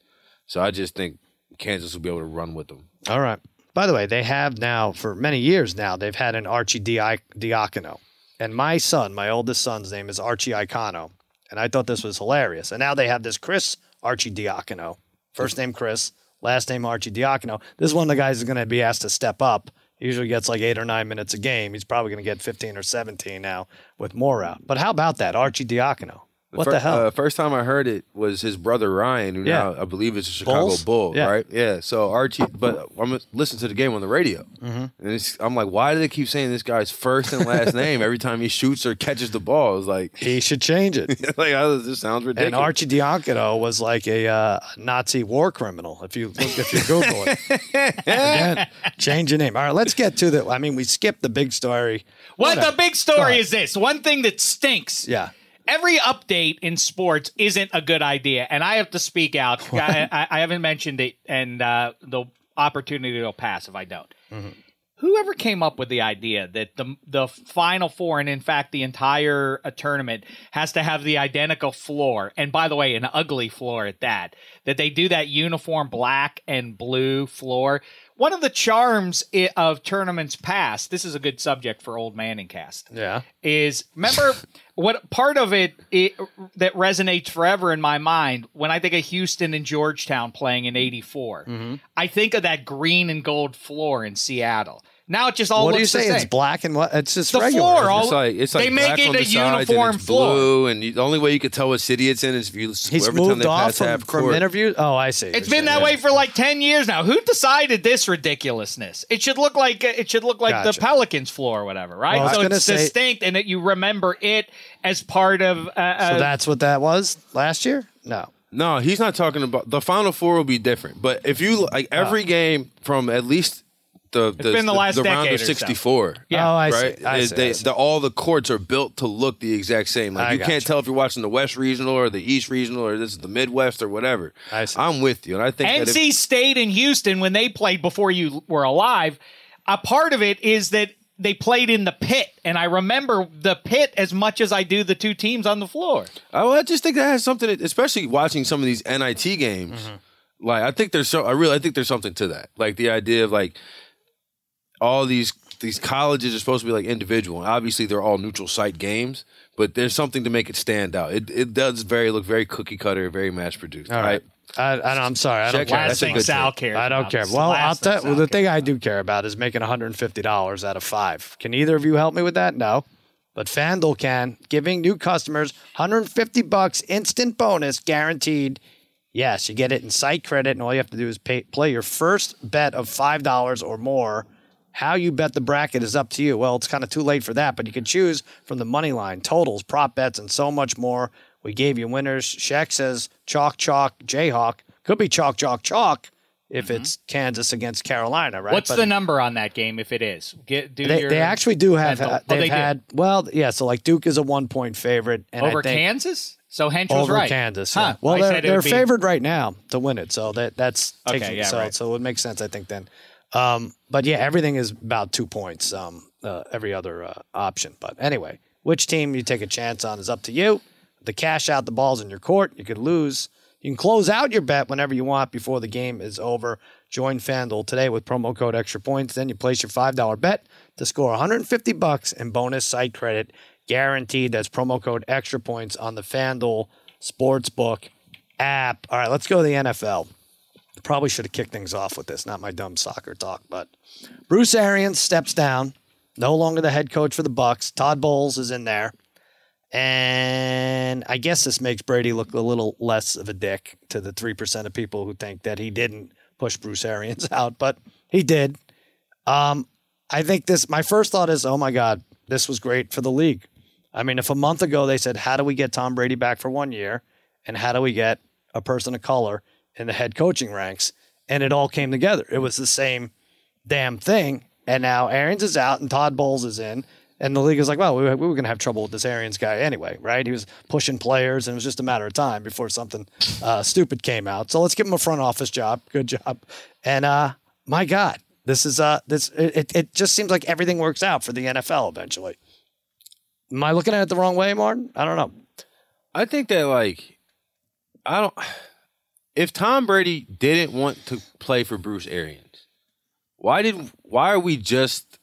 So I just think Kansas will be able to run with them. All right. By the way, they have now, for many years now, they've had an Archie Di- Diacono. And my son, my oldest son's name is Archie Icono. And I thought this was hilarious. And now they have this Chris Arcidiacono. First name Chris, last name Arcidiacono. This is one of the guys who's going to be asked to step up. He usually gets like eight or nine minutes a game. He's probably going to get 15 or 17 now with Moore out. But how about that, Arcidiacono? What Fir- the hell? Uh, first time I heard it was his brother Ryan, who Yeah. now I believe is a Chicago Bulls? Bull, Yeah. right? Yeah. So Archie, but I'm listening to the game on the radio, Mm-hmm. and it's, I'm like, why do they keep saying this guy's first and last name every time he shoots or catches the ball? It's like, he should change it. like oh, this sounds ridiculous. And Arcidiacono was like a uh, Nazi war criminal. If you look, if you Google it, Again, change your name. All right, let's get to the. I mean, we skipped the big story. What Whatever. the big story is this? One thing that stinks. Yeah. Every update in sports isn't a good idea, and I have to speak out. I, I, I haven't mentioned it, and uh, the opportunity will pass if I don't. Whoever came up with the idea that the the final four, and in fact the entire uh, tournament, has to have the identical floor, and by the way, an ugly floor at that. That they do that uniform black and blue floor. One of the charms of tournaments past. This is a good subject for old Manning cast Yeah. is remember what part of it, it that resonates forever in my mind when I think of Houston and Georgetown playing in '84. Mm-hmm. I think of that green and gold floor in Seattle. Now it just all What do you looks the say? same. It's black and what? It's just The regular. floor, isn't it? all- It's like it's like They make it on the a uniform and it's floor. blue, and you, the only way you could tell what city it's in is if you He's every time moved they off pass from, from interviews. Oh, I see. It's been that way for like ten years now. Who decided this ridiculousness? It should look like it should look like Gotcha. the Pelicans floor or whatever, right? Well, so it's say- distinct, and that you remember it as part of. Uh, So uh, that's what that was last year. No. No, he's not talking about the final four will be different. But if you like every game from at least the the, been the last round decade of or so. sixty four. Yeah. Oh, I right. see. I They- see. they- I see. the- all the courts are built to look the exact same. Like I you can't tell if you're watching the West Regional or the East Regional or this is the Midwest or whatever. I see. I'm with you, and I think that if- NC State and Houston when they played before you were alive, a part of it is that they played in the pit, and I remember the pit as much as I do the two teams on the floor. I, well, I just think that has something, to- especially watching some of these NIT games. Mm-hmm. Like, I think there's so, I really, I think there's something to that. Like the idea of like all these these colleges are supposed to be like individual, and obviously they're all neutral site games. But there's something to make it stand out. It it does very look very cookie cutter, very mass produced. All right. I, I, I'm sorry. I don't care. Last thing Sal cares. I don't care. Well, I'll tell. Well, the thing I do care about is making 150 dollars out of five. Can either of you help me with that? No. but FanDuel can, giving new customers 150 bucks instant bonus guaranteed. Yes, you get it in site credit, and all you have to do is pay, play your first bet of five dollars or more. How you bet the bracket is up to you. Well, it's kind of too late for that, but you can choose from the money line, totals, prop bets, and so much more. We gave you winners. Shaq says chalk, chalk, Jayhawk. Could be chalk, chalk, chalk if it's Kansas against Carolina, right? Mm-hmm. What's But- the number on that game if it is? Get do they, your they actually do have. mental- uh, Oh, they've they do. had well, yeah. So like Duke is a one point favorite, and over I think Kansas. So Hench was over right. Kansas. Huh. Well, I they're they're be- favored right now to win it, so that that's Okay, yeah, so right. so it would make sense, I think. Then, um, but yeah, everything is about two points. Um, uh, every other uh, option, but anyway, which team you take a chance on is up to you. The cash out, the balls in your court. You could lose. You can close out your bet whenever you want before the game is over. Join FanDuel today with promo code extra points. Then you place your $5 bet to score 150 bucks in bonus site credit guaranteed. That's promo code extra points on the FanDuel Sportsbook app. All right, let's go to the NFL. Probably should have kicked things off with this, not my dumb soccer talk, but Bruce Arians steps down, no longer the head coach for the Bucks. Todd Bowles is in there. And I guess this makes Brady look a little less of a dick to the 3% of people who think that he didn't push Bruce Arians out, but he did. Um, I think this, my first thought is, oh my God, this was great for the league. I mean, if a month ago they said, how do we get Tom Brady back for one year? And how do we get a person of color in the head coaching ranks? And it all came together. It was the same damn thing. And now Arians is out and Todd Bowles is in. And the league is like, well, we, we were going to have trouble with this Arians guy anyway, right? He was pushing players, and it was just a matter of time before something uh, stupid came out. So let's give him a front office job. Good job. And uh, my God, this is uh, this it, it just seems like everything works out for the NFL eventually. Am I looking at it the wrong way, Martin? I don't know. I think that like I don't if Tom Brady didn't want to play for Bruce Arians, why did why are we just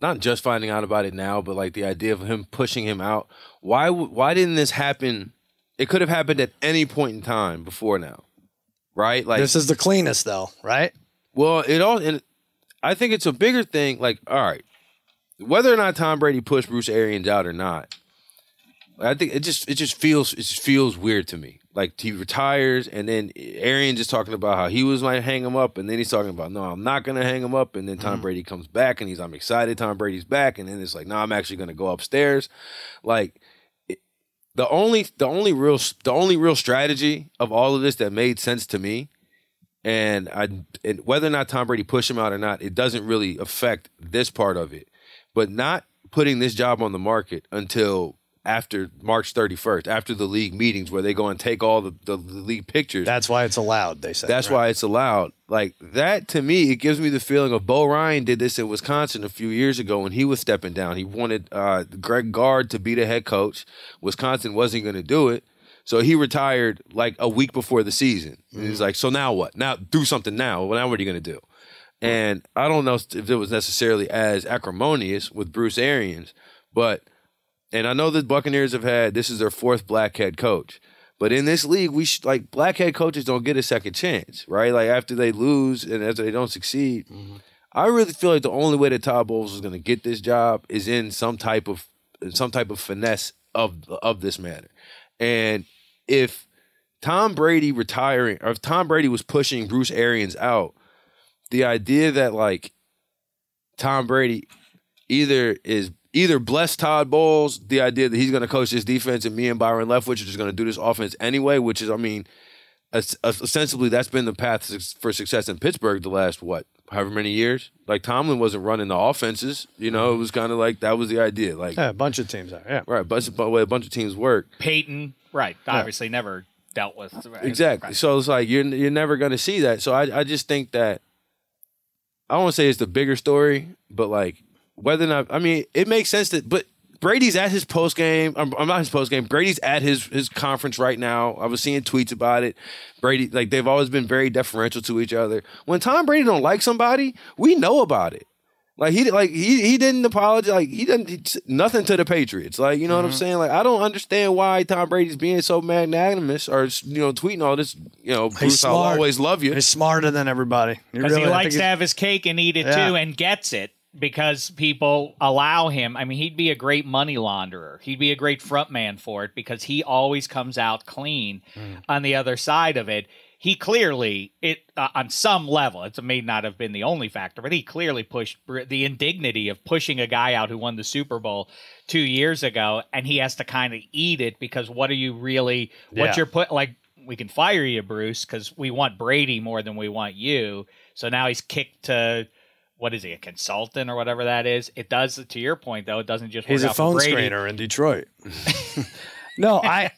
not just finding out about it now, but like the idea of him pushing him out? Why why didn't this happen? It could have happened at any point in time before now. Right? Like This is the cleanest, though, right? well, it all and I think it's a bigger thing like all right, whether or not Tom Brady pushed Bruce Arians out or not, I think it just it just feels it just feels weird to me. Like he retires and then Arians just talking about how he was like hang him up, and then he's talking about no, I'm not gonna hang him up, and then Tom mm-hmm. Brady comes back and he's I'm excited Tom Brady's back, and then it's like no, I'm actually gonna go upstairs. Like it- the only the only real the only real strategy of all of this that made sense to me and I and whether or not Tom Brady pushed him out or not, it doesn't really affect this part of it. But not putting this job on the market until after March 31st, after the league meetings where they go and take all the, the, the league pictures. That's why it's allowed. They say That's right? why it's allowed. Like that to me, it gives me the feeling of Bo Ryan did this in Wisconsin a few years ago when he was stepping down. He wanted uh, Greg Gard to be the head coach. Wisconsin wasn't going to do it. So he retired like a week before the season. Mm-hmm. he's like, so now what? Now do something now. Well, now what are you going to do? And I don't know if it was necessarily as acrimonious with Bruce Arians, but and I know the Buccaneers have had this is their fourth black head coach. But in this league, we sh- like black head coaches don't get a second chance, right? Like after they lose and after they don't succeed, mm-hmm. I really feel like the only way that Todd Bowles is going to get this job is in some type of some type of finesse of of this matter. And if Tom Brady retiring, or if Tom Brady was pushing Bruce Arians out, the idea that like Tom Brady either is either bless Todd Bowles, the idea that he's going to coach this defense, and me and Byron Leftwich are just going to do this offense anyway, which is, I mean, es- ostensibly that's been the path for success in Pittsburgh the last what, however many years. Like Tomlin wasn't running the offenses, you know, it was kind of like that was the idea, like Yeah, a bunch of teams are. Yeah. right, but but the way a bunch of teams work. Peyton, right? Obviously, never dealt with Exactly. Right. So it's like you're you're never going to see that. So I I just think that I don't want to say it's the bigger story, but like whether or not I mean it makes sense that but Brady's at his post game. I'm, I'm not his post game. Brady's at his his conference right now. I was seeing tweets about it. Brady like they've always been very deferential to each other. When Tom Brady don't like somebody, we know about it. Like he like he he didn't apologize. Like he didn't he- nothing to the Patriots. Like you know what I'm mm-hmm. saying. Like I don't understand why Tom Brady's being so magnanimous or you know tweeting all this. You know, Bruce, I'll always love you. He's smarter than everybody. because really- he likes to have his cake and eat it Yeah. too, and gets it. Because people allow him. I mean, he'd be a great money launderer. He'd be a great front man for it because he always comes out clean on the other side of it. He clearly, it uh, on some level, it may not have been the only factor, but he clearly pushed Br- the indignity of pushing a guy out who won the Super Bowl two years ago, and he has to kind of eat it because what are you really? What Yeah. you're put like? We can fire you, Bruce, because we want Brady more than we want you. So now he's kicked to what is he, a consultant or whatever that is? It does to your point though. It doesn't just He's work a phone screener in Detroit. no, I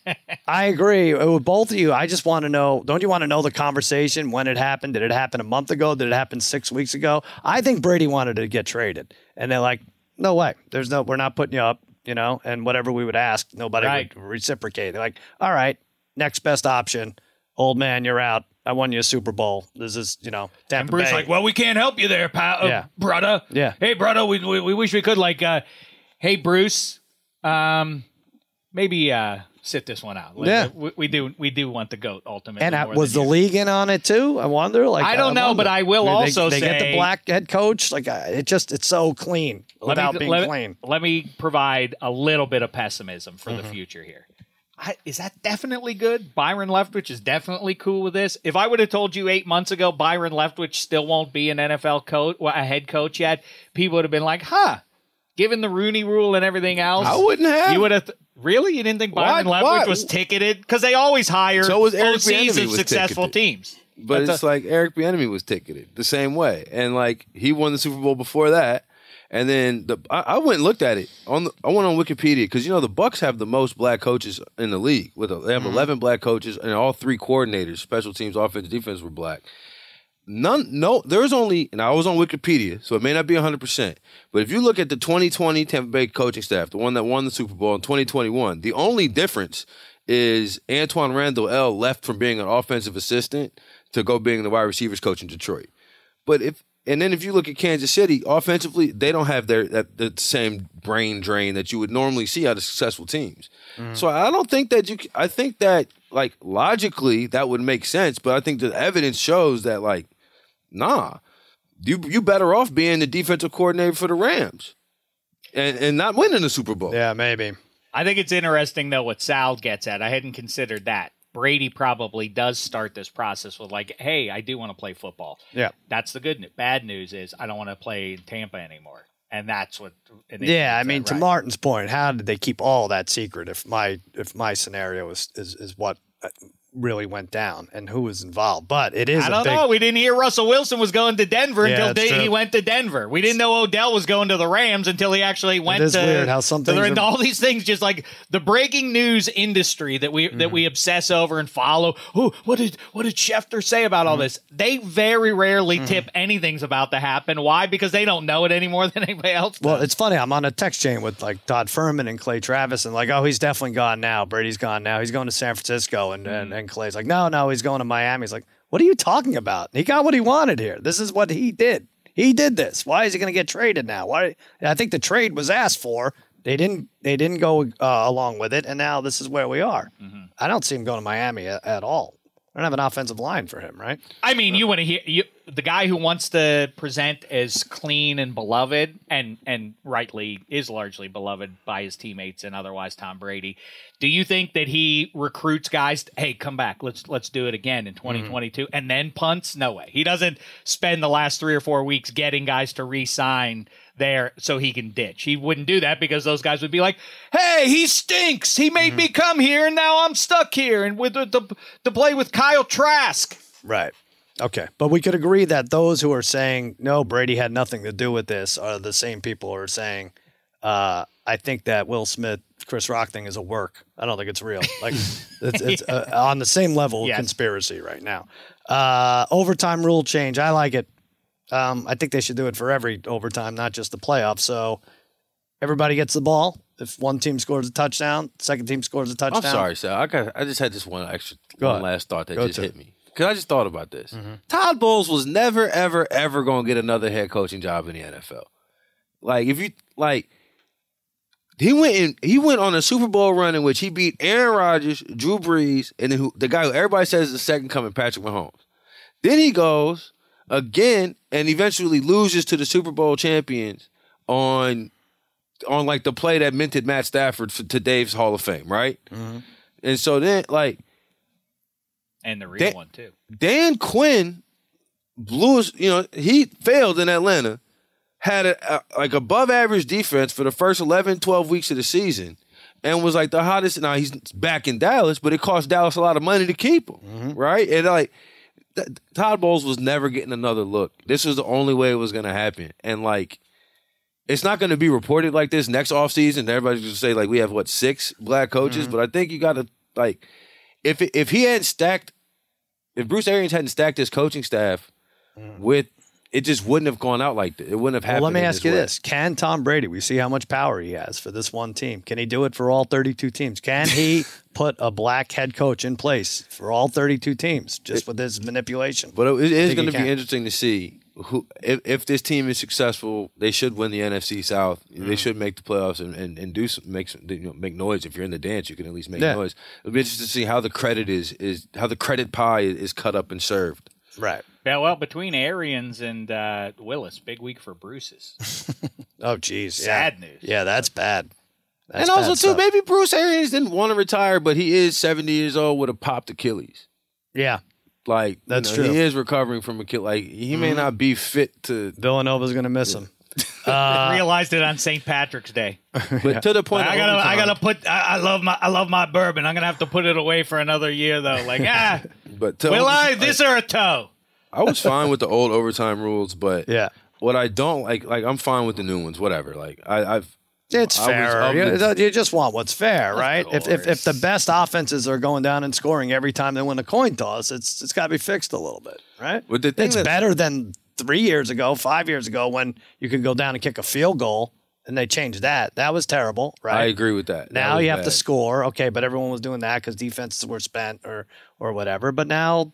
I agree uh, with both of you. I just want to know. Don't you want to know the conversation when it happened? Did it happen a month ago? Did it happen six weeks ago? I think Brady wanted to get traded, and they're like, "No way. There's no. We're not putting you up." You know, and whatever we would ask, nobody Right. would reciprocate. They're like, "All right, next best option, old man, you're out. I won you a Super Bowl. This is, you know, Tampa And Bruce Bay. like, well, we can't help you there, pal, Yeah. uh, brother. Yeah. Hey, brother, we, we we wish we could. Like, uh, hey, Bruce, um, maybe uh, sit this one out. Like, Yeah. we, we do we do want the goat ultimately. And uh, was the you. league in on it too? I wonder. Like I don't know, wonder. but I will they- also they, get say- the black head coach. Like uh, it just it's so clean without let me, being let, clean. Let me provide a little bit of pessimism for Mm-hmm. the future here. I, is that definitely good? Byron Leftwich is definitely cool with this. If I would have told you eight months ago Byron Leftwich still won't be an NFL coach, well, a head coach yet, people would have been like, "Huh." Given the Rooney Rule and everything else, I wouldn't have. You would have. Th- really? You didn't think Byron Leftwich why? was ticketed? Because they always hire So was Eric OCs of successful ticketed. teams. But That's it's like Eric Bieniemy was ticketed the same way, and like he won the Super Bowl before that, and then the I, I went and looked at it on the, I went on Wikipedia because you know the Bucks have the most black coaches in the league with a, they have mm-hmm. eleven black coaches and all three coordinators, special teams, offense, defense were black. None, no, there's only, and I was on Wikipedia, so it may not be 100%. But if you look at the 2020 Tampa Bay coaching staff, the one that won the Super Bowl in 2021, the only difference is Antwaan Randle El left from being an offensive assistant to go being the wide receivers coach in Detroit. But if, and then if you look at Kansas City, offensively, they don't have their that, the same brain drain that you would normally see out of successful teams. Mm-hmm. So I don't think that you. I think that like logically that would make sense, but I think the evidence shows that like nah, you you better off being the defensive coordinator for the Rams, and and not winning the Super Bowl. Yeah, maybe. I think it's interesting though what Sal gets at. I hadn't considered that. Brady probably does start this process with like, "Hey, I do want to play football." Yeah. That's the good news. Bad news is I don't want to play in Tampa anymore, and that's what. and Yeah, I mean, to right. Martin's point, how did they keep all that secret? If my if my scenario is is, is what uh, really went down and who was involved, but it is. I don't big. know. We didn't hear Russell Wilson was going to Denver Yeah, until he true. went to Denver. We didn't know Odell was going to the Rams until he actually went is to. weird how some the- things and are- all these things, just like the breaking news industry that we that Mm-hmm. we obsess over and follow. Oh, what did what did Schefter say about Mm-hmm. all this? They very rarely tip anything's about to happen. Why? Because they don't know it any more than anybody else. Well, it's funny. I'm on a text chain with like Todd Fuhrman and Clay Travis, and like, oh, he's definitely gone now. Brady's gone now. He's going to San Francisco, and and, and Clay's like, no, no, he's going to Miami. He's like, what are you talking about? He got what he wanted here. This is what he did. He did this. Why is he going to get traded now? Why? I think the trade was asked for. They didn't. They didn't go uh, along with it, and now this is where we are. I don't see him going to Miami at, at all. I don't have an offensive line for him, right? I mean, you want to hear you, the guy who wants to present as clean and beloved, and and rightly is largely beloved by his teammates and otherwise Tom Brady. Do you think that he recruits guys? Hey, come back. Let's let's do it again in mm-hmm. 2022, and then punts? No way. He doesn't spend the last three or four weeks getting guys to re-sign there so he can ditch. He wouldn't do that because those guys would be like, "Hey, he stinks. He made me come here, and now I'm stuck here, and with the, the to play with Kyle Trask." Right. Okay. But we could agree that those who are saying, no, Brady had nothing to do with this are the same people who are saying, uh, I think that Will Smith, Chris Rock thing is a work. I don't think it's real. Like, it's, it's uh, on the same level of Yes. conspiracy right now. Uh, overtime rule change. I like it. Um, I think they should do it for every overtime, not just the playoffs. So everybody gets the ball. If one team scores a touchdown, second team scores a touchdown. I'm sorry, Sal. I got. I just had this one extra, Go one ahead. last thought that Go just hit it. me because I just thought about this. Todd Bowles was never, ever, ever going to get another head coaching job in the NFL. Like if you like, he went in. He went on a Super Bowl run in which he beat Aaron Rodgers, Drew Brees, and who, the guy who everybody says is the second coming, Patrick Mahomes. Then he goes again and eventually loses to the Super Bowl champions on on like the play that minted Matt Stafford for, to Dave's Hall of Fame, right? Mm-hmm. And so then like and the real They- one too. Dan Quinn blew his, you know, he failed in Atlanta, had a, a like above average defense for the first 11, 12 weeks of the season, and was like the hottest. Now he's back in Dallas, but it cost Dallas a lot of money to keep him, mm-hmm. right? And like, Todd Bowles was never getting another look. This was the only way it was going to happen. And like, it's not going to be reported like this next offseason. Everybody's going to say, like, we have what, six black coaches? Mm-hmm. But I think you got to, like, if if he hadn't stacked, if Bruce Arians hadn't stacked his coaching staff mm. with, it just wouldn't have gone out like this. It wouldn't have Well, happened. let me ask you way. this: Can Tom Brady? We see how much power he has for this one team. Can he do it for all 32 teams? Can he put a black head coach in place for all 32 teams just with his manipulation? But it it is going to be interesting to see who if, if this team is successful. They should win the NFC South. Mm. They should make the playoffs and, and, and do some, make some, you know, make noise. If you're in the dance, you can at least make Yeah. noise. It'll be interesting to see how the credit is is how the credit pie is cut up and served. Right. Yeah, well, between Arians and uh, Willis, big week for Bruce's. Oh, geez. Sad yeah. news. Yeah, that's bad. That's and also bad too, stuff. maybe Bruce Arians didn't want to retire, but he is 70 years old with a popped Achilles. Yeah, Like That's you know, true. Mm-hmm. He is recovering from Achilles. Like he may not be fit to, Villanova's going to miss him. Uh, Realized it on St. Patrick's Day. but to the point. I gotta, I gotta put. I, I love my, I love my bourbon. I'm gonna have to put it away for another year though. Like, ah, But to will I? overtime- This or a toe? I was fine with the old overtime rules, but Yeah. what I don't like, like I'm fine with the new ones. Whatever. Like I, I've It's I fair. of You, you just want what's fair, right? If, if if the best offenses are going down and scoring every time they win a coin toss, it's it's got to be fixed a little bit, right? But the thing it's better than three years ago, five years ago, when you could go down and kick a field goal, and they changed that. That was terrible, right? I agree with that. That Now you have to score, okay, but everyone was doing that because defenses were spent or or whatever. But now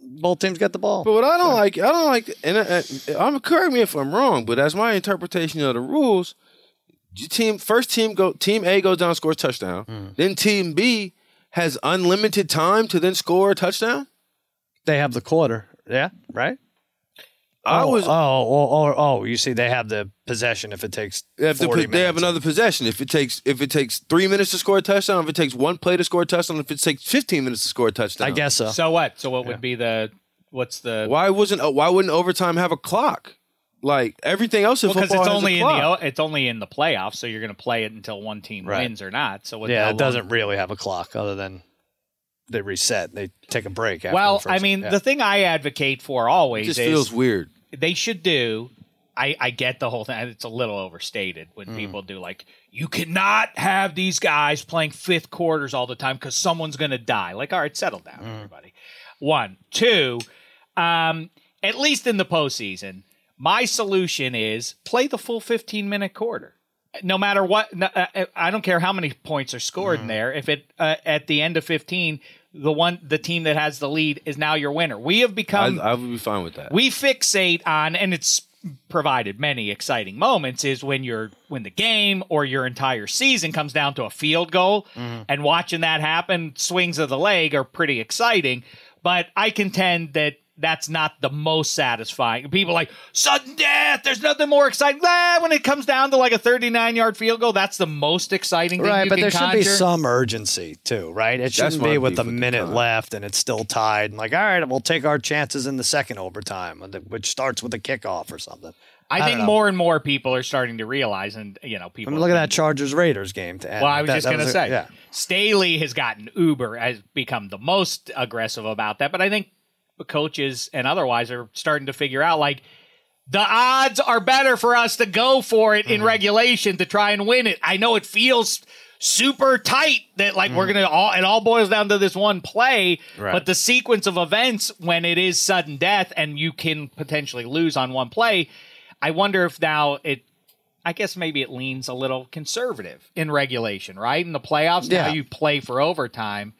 both teams get the ball. But what I don't like, I don't like, and uh, I'm correct me if I'm wrong, but that's my interpretation of the rules. Team first team go team A goes down scores touchdown. Hmm. Then team B has unlimited time to then score a touchdown. they have the quarter, yeah, right. I oh, was oh, oh, oh, oh, you see, they have the possession if it takes They have, to 40 put, they have another possession. If it takes if it takes three minutes to score a touchdown, if it takes one play to score a touchdown, if it takes fifteen minutes to score a touchdown, I guess so. So what? So what would be the? What's the? Why wasn't uh, why wouldn't overtime have a clock? Like everything else in Because football it's has only a in the it's only in the playoffs, so you're going to play it until one team Right. wins or not. So what, yeah, it long- doesn't really have a clock other than they reset. They take a break. After Well, the first I mean, yeah. the thing I advocate for It always just is feels weird. They should do. I, I get the whole thing. It's a little overstated when Mm. people do like you cannot have these guys playing fifth quarters all the time because someone's going to die. Like, all right, settle down, Mm. everybody. One, two. Um, at least in the postseason, my solution is play the full 15 minute quarter. No matter what, uh, I don't care how many points are scored Mm. in there. If it uh, at the end of 15, the one the team that has the lead is now your winner. We have become I would be fine with that. we fixate on and it's provided many exciting moments is when you're when the game or your entire season comes down to a field goal and watching that happen swings of the leg are pretty exciting but i contend that that's not the most satisfying people are like sudden death there's nothing more exciting Ah, when it comes down to like a 39 yard field goal that's the most exciting thing right, you but can there should be some urgency too, right? It shouldn't be with a minute time. left and it's still tied. And like, all right, we'll take our chances in the second overtime, which starts with a kickoff or something. i, don't think more and more people are starting to realize and you know people. I people mean, look at that Chargers Raiders game to end. Well, I was That- just going to say, yeah. Staley has gotten uber, has become the most aggressive about that. But I think the coaches and otherwise are starting to figure out like the odds are better for us to go for it Mm-hmm. in regulation to try and win it. I know it feels super tight that like we're gonna all it all boils down to this one play. Right. but the sequence of events when it is sudden death and you can potentially lose on one play, I wonder if now it I guess maybe it leans a little conservative in regulation, right? In the playoffs, now you play for overtime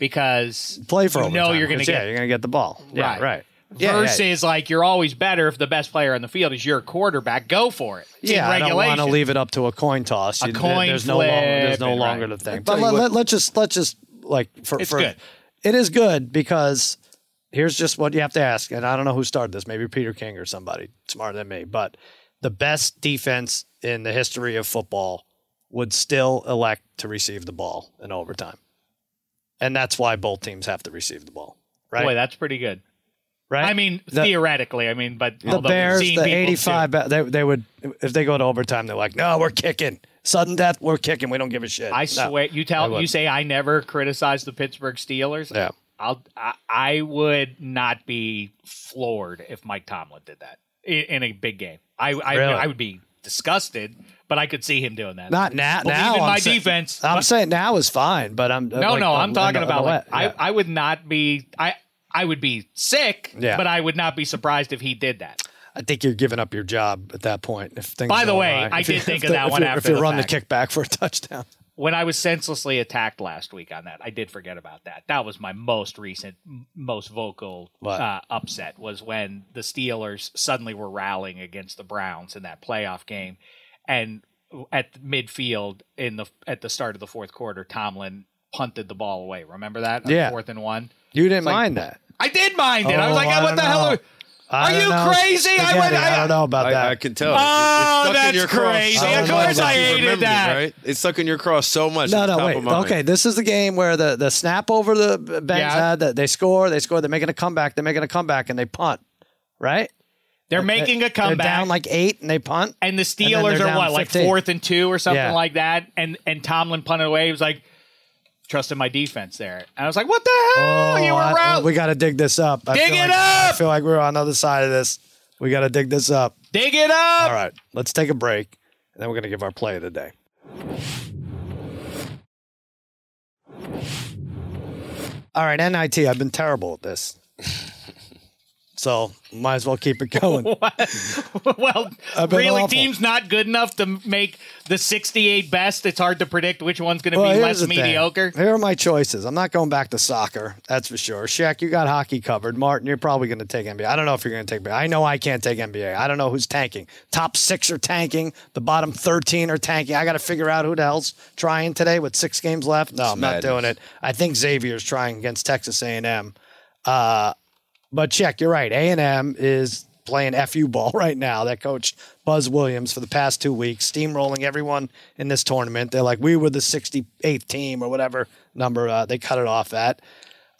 because Play for you overtime. know you're going to 'cause, get yeah, you're going to get the ball. Yeah, Right. right. Yeah, versus like you're always better if the best player on the field is your quarterback. Go for it. Yeah, in I don't want to leave it up to a coin toss. A You- coin there's no longer, there's flip no longer right. the thing. But let, what- let, let's just let's just like for It's for good. it is good because here's just what you have to ask, and I don't know who started this, maybe Peter King or somebody smarter than me, but the best defense in the history of football would still elect to receive the ball in overtime. And that's why both teams have to receive the ball. Right? Boy, that's pretty good. right? I mean, The- theoretically, I mean, but the Bears, seen the 85, do- they, they would, if they go to overtime, they're like, no, we're kicking. Sudden death, we're kicking. We don't give a shit. I No. swear, you tell you say I never criticize the Pittsburgh Steelers. Yeah. I'll I, I would not be floored if Mike Tomlin did that in, in a big game. I I, Really? I would be disgusted, but I could see him doing that. Not now. Now in my say- defense. I'm but- saying now is fine, but I'm no, like, no, I'm in talking the- in about the like way- I I would not be I I would be sick, Yeah. but I would not be surprised if he did that. I think you're giving up your job at that point. If things By the way, awry. I If you- did think of that if one you- after If you the run fact. the kickback for a touchdown, when I was senselessly attacked last week on that, I did forget about that. That was my most recent, most vocal uh, upset was when the Steelers suddenly were rallying against the Browns in that playoff game, and at midfield in the at the start of the fourth quarter, Tomlin punted the ball away. Remember that? On Yeah. fourth and one. you didn't like- mind that. I did mind it. I was Oh, like, I what don't the hell? Are, I Are you know. crazy? I went- I- I don't know about I, that. I can tell. Oh, it's stuck that's in your cross crazy. Of course that I you hated remembered, that. Right? It's stuck in your cross so much. No, no, top wait. of mind. Okay, this is the game where the, the snap over the Bengs Yeah. had that they score, they score, they're making a comeback, they're making a comeback, and they punt, right? They're making a comeback. They're down like eight, and they punt. And the Steelers they're are what, like fourth and two or something Yeah. like that. And and Tomlin punted away. He was like, trusting my defense there. And I was like, what the hell? Oh, you were Oh, I- we got to dig this up. I Dig it like, I feel like we're on the other side of this. We got to dig this up. Dig it up. All right, let's take a break, and then we're going to give our play of the day. All right, NIT. I've been terrible at this, so might as well keep it going. well, I've really, awful. teams not good enough to make the 68 best. It's hard to predict which one's going to Well, be less the thing. mediocre. Here are my choices. I'm not going back to soccer. That's for sure. Shaq, you got hockey covered. Martin, you're probably going to take NBA. I don't know if you're going to take NBA. I know I can't take NBA. I don't know who's tanking. Top six are tanking. The bottom 13 are tanking. I got to figure out who the hell's trying today with six games left. No, I'm not doing it. I think Xavier's trying against Texas A&M. Uh, but check, you're right. A&M is playing FU ball right now. That coach Buzz Williams for the past two weeks, steamrolling everyone in this tournament. They're like, we were the 68th team or whatever number uh, they cut it off at.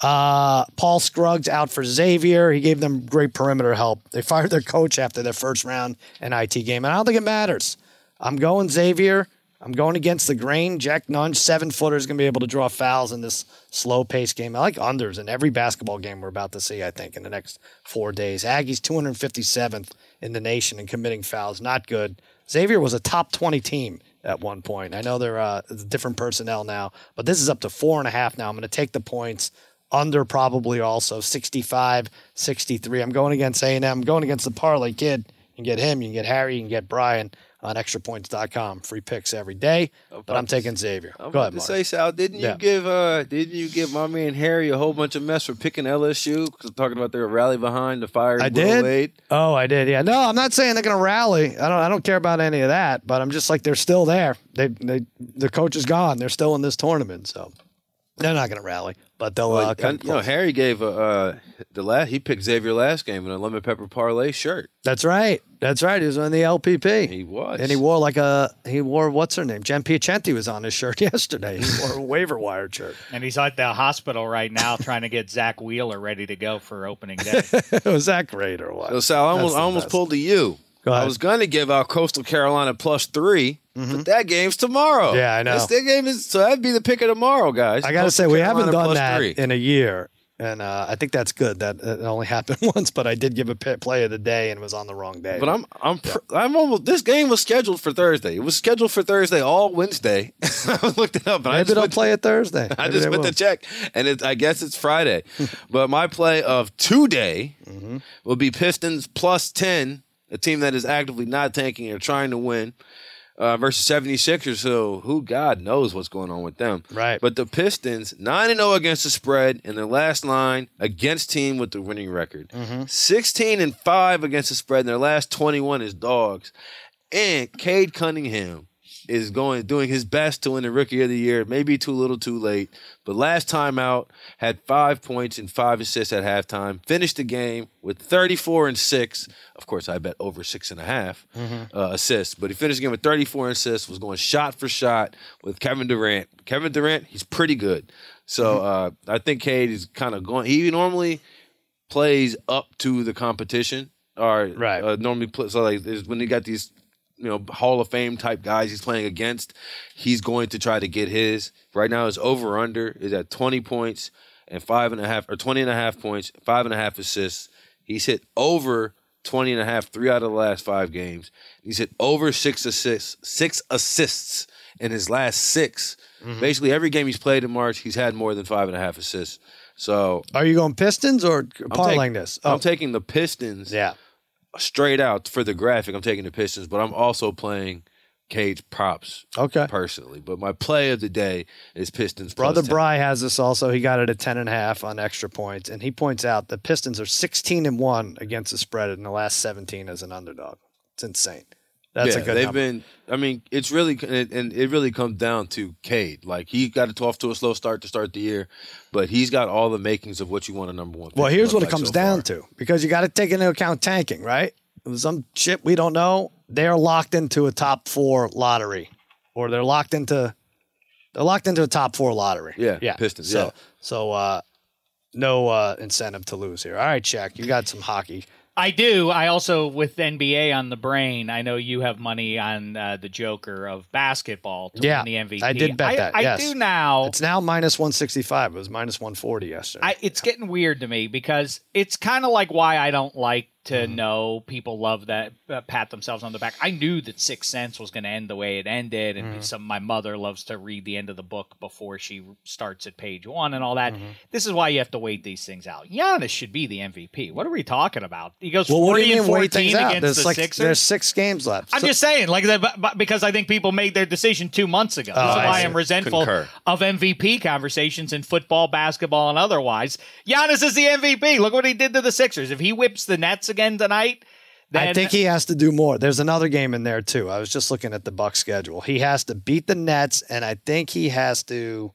Uh, Paul Scruggs out for Xavier. He gave them great perimeter help. They fired their coach after their first round NIT game, and I don't think it matters. I'm going Xavier. I'm going against the grain. Jack Nunge, seven footer, is going to be able to draw fouls in this slow pace game. I like unders in every basketball game we're about to see, I think, in the next four days. Aggies 257th in the nation in committing fouls. Not good. Xavier was a top 20 team at one point. I know they're uh, different personnel now, but this is up to four and a half now. I'm going to take the points under probably also 65 63 i'm going against a&m i'm going against the parlay kid you can get him you can get harry you can get brian on extrapoints.com free picks every day but i'm taking xavier I'm go ahead to Mark. say, Sal, didn't you Yeah. give uh didn't you give my man Harry a whole bunch of mess for picking LSU? Because I'm talking about their rally behind the fire. I did. Late. Oh, I did. Yeah. No, I'm not saying they're going to rally. I don't. I don't care about any of that. But I'm just like they're still there. They. They. The coach is gone. They're still in this tournament. So they're not going to rally. But they'll. Well, uh, you know. Harry gave a, uh, the last he picked Xavier last game in a lemon pepper parlay shirt. That's right. That's right. He was on the LPP. He was. And he wore like a. He wore what's her name? Jen Piacenti was on his shirt yesterday. He wore a waiver wire shirt. And he's at the hospital right now trying to get Zack Wheeler ready to go for opening day. was that great or what? So Sal, I almost, I almost best. pulled to you. Go I was going to give out Coastal Carolina plus 3 but that game's tomorrow. Mm-hmm. Yeah, I know. This, that game is so that'd be the pick of tomorrow, guys. I got to Coastal say, we Carolina haven't done that three. in a year. And uh, I think that's good. That it only happened once, but I did give a play of the day and it was on the wrong day. But I'm I'm pr- I'm almost. This game was scheduled for Thursday. It was scheduled for Thursday all Wednesday. I looked it up. And I maybe just they'll went, play it Thursday. I Maybe just they went will. to check, and it, I guess it's Friday. but my play of today Mm-hmm. will be Pistons plus ten, a team that is actively not tanking or trying to win. Uh, versus 76ers, so who God knows what's going on with them. Right. But the Pistons, 9 0 against the spread in their last line against team with the winning record. Mm-hmm. 16 and 5 against the spread in their last 21 as dogs. And Cade Cunningham is going doing his best to win the rookie of the year. Maybe too little, too late. But last time out, had five points and five assists at halftime. Finished the game with 34 and six. Of course, I bet over six and a half, uh, assists. But he finished the game with 34 assists. Was going shot for shot with Kevin Durant. Kevin Durant, he's pretty good. So uh, I think Cade is kind of going. He normally plays up to the competition or Right. uh, normally play, so like when he got these you know Hall of Fame type guys he's playing against, he's going to try to get his. Right now his over under is at 20 points and five and a half or 20 and a half points, five and a half assists. He's hit over 20 and a half three out of the last five games. He's hit over six assists, six assists in his last 6 mm-hmm. Basically every game he's played in March, he's had more than five and a half assists. So Are you going Pistons or parlaying this? Oh, I'm taking the Pistons yeah. Straight out for the graphic. I'm taking the Pistons, but I'm also playing Cade props Okay. personally. But my play of the day is Pistons. Brother 10. Bry has this also. He got it at 10 and a half on extra points. And he points out the Pistons are 16 and 1 against the spread in the last 17 as an underdog. It's insane. That's yeah, a good they've number. been. I mean, it's really and it really comes down to Cade. Like he got it off to a slow start to start the year, but he's got all the makings of what you want a number one. Well, here's what it comes so down far. to because you got to take into account tanking, right? Some shit we don't know. They're locked into a top four lottery, or they're locked into they're locked into a top four lottery. Yeah, yeah, Pistons, So, yeah. so uh, no uh, incentive to lose here. All right, Shaq, you got some hockey. I do. I also, with NBA on the brain, I know you have money on uh, the Joker of basketball to Yeah, win the MVP. I did bet I, that, I yes. do now. It's now minus one sixty five. It was minus one forty yesterday. I, it's getting weird to me because it's kind of like why I don't like to Mm-hmm. know people love that uh, pat themselves on the back. I knew that Sixth Sense was going to end the way it ended, and Mm-hmm. some my mother loves to read the end of the book before she starts at page one and all that. Mm-hmm. This is why you have to wait these things out. Giannis should be the MVP. What are we talking about? He goes well, what do forty you and mean wait fourteen things out? against There's the like Sixers. there's six games left. I'm So- just saying, like because I think people made their decision two months ago. Oh, is I. I'm resentful Concur. of MVP conversations in football, basketball, and otherwise. Giannis is the MVP. Look what he did to the Sixers. If he whips the Nets again tonight, then I think he has to do more. There's another game in there too. I was just looking at the Buck schedule. He has to beat the Nets, and I think he has to.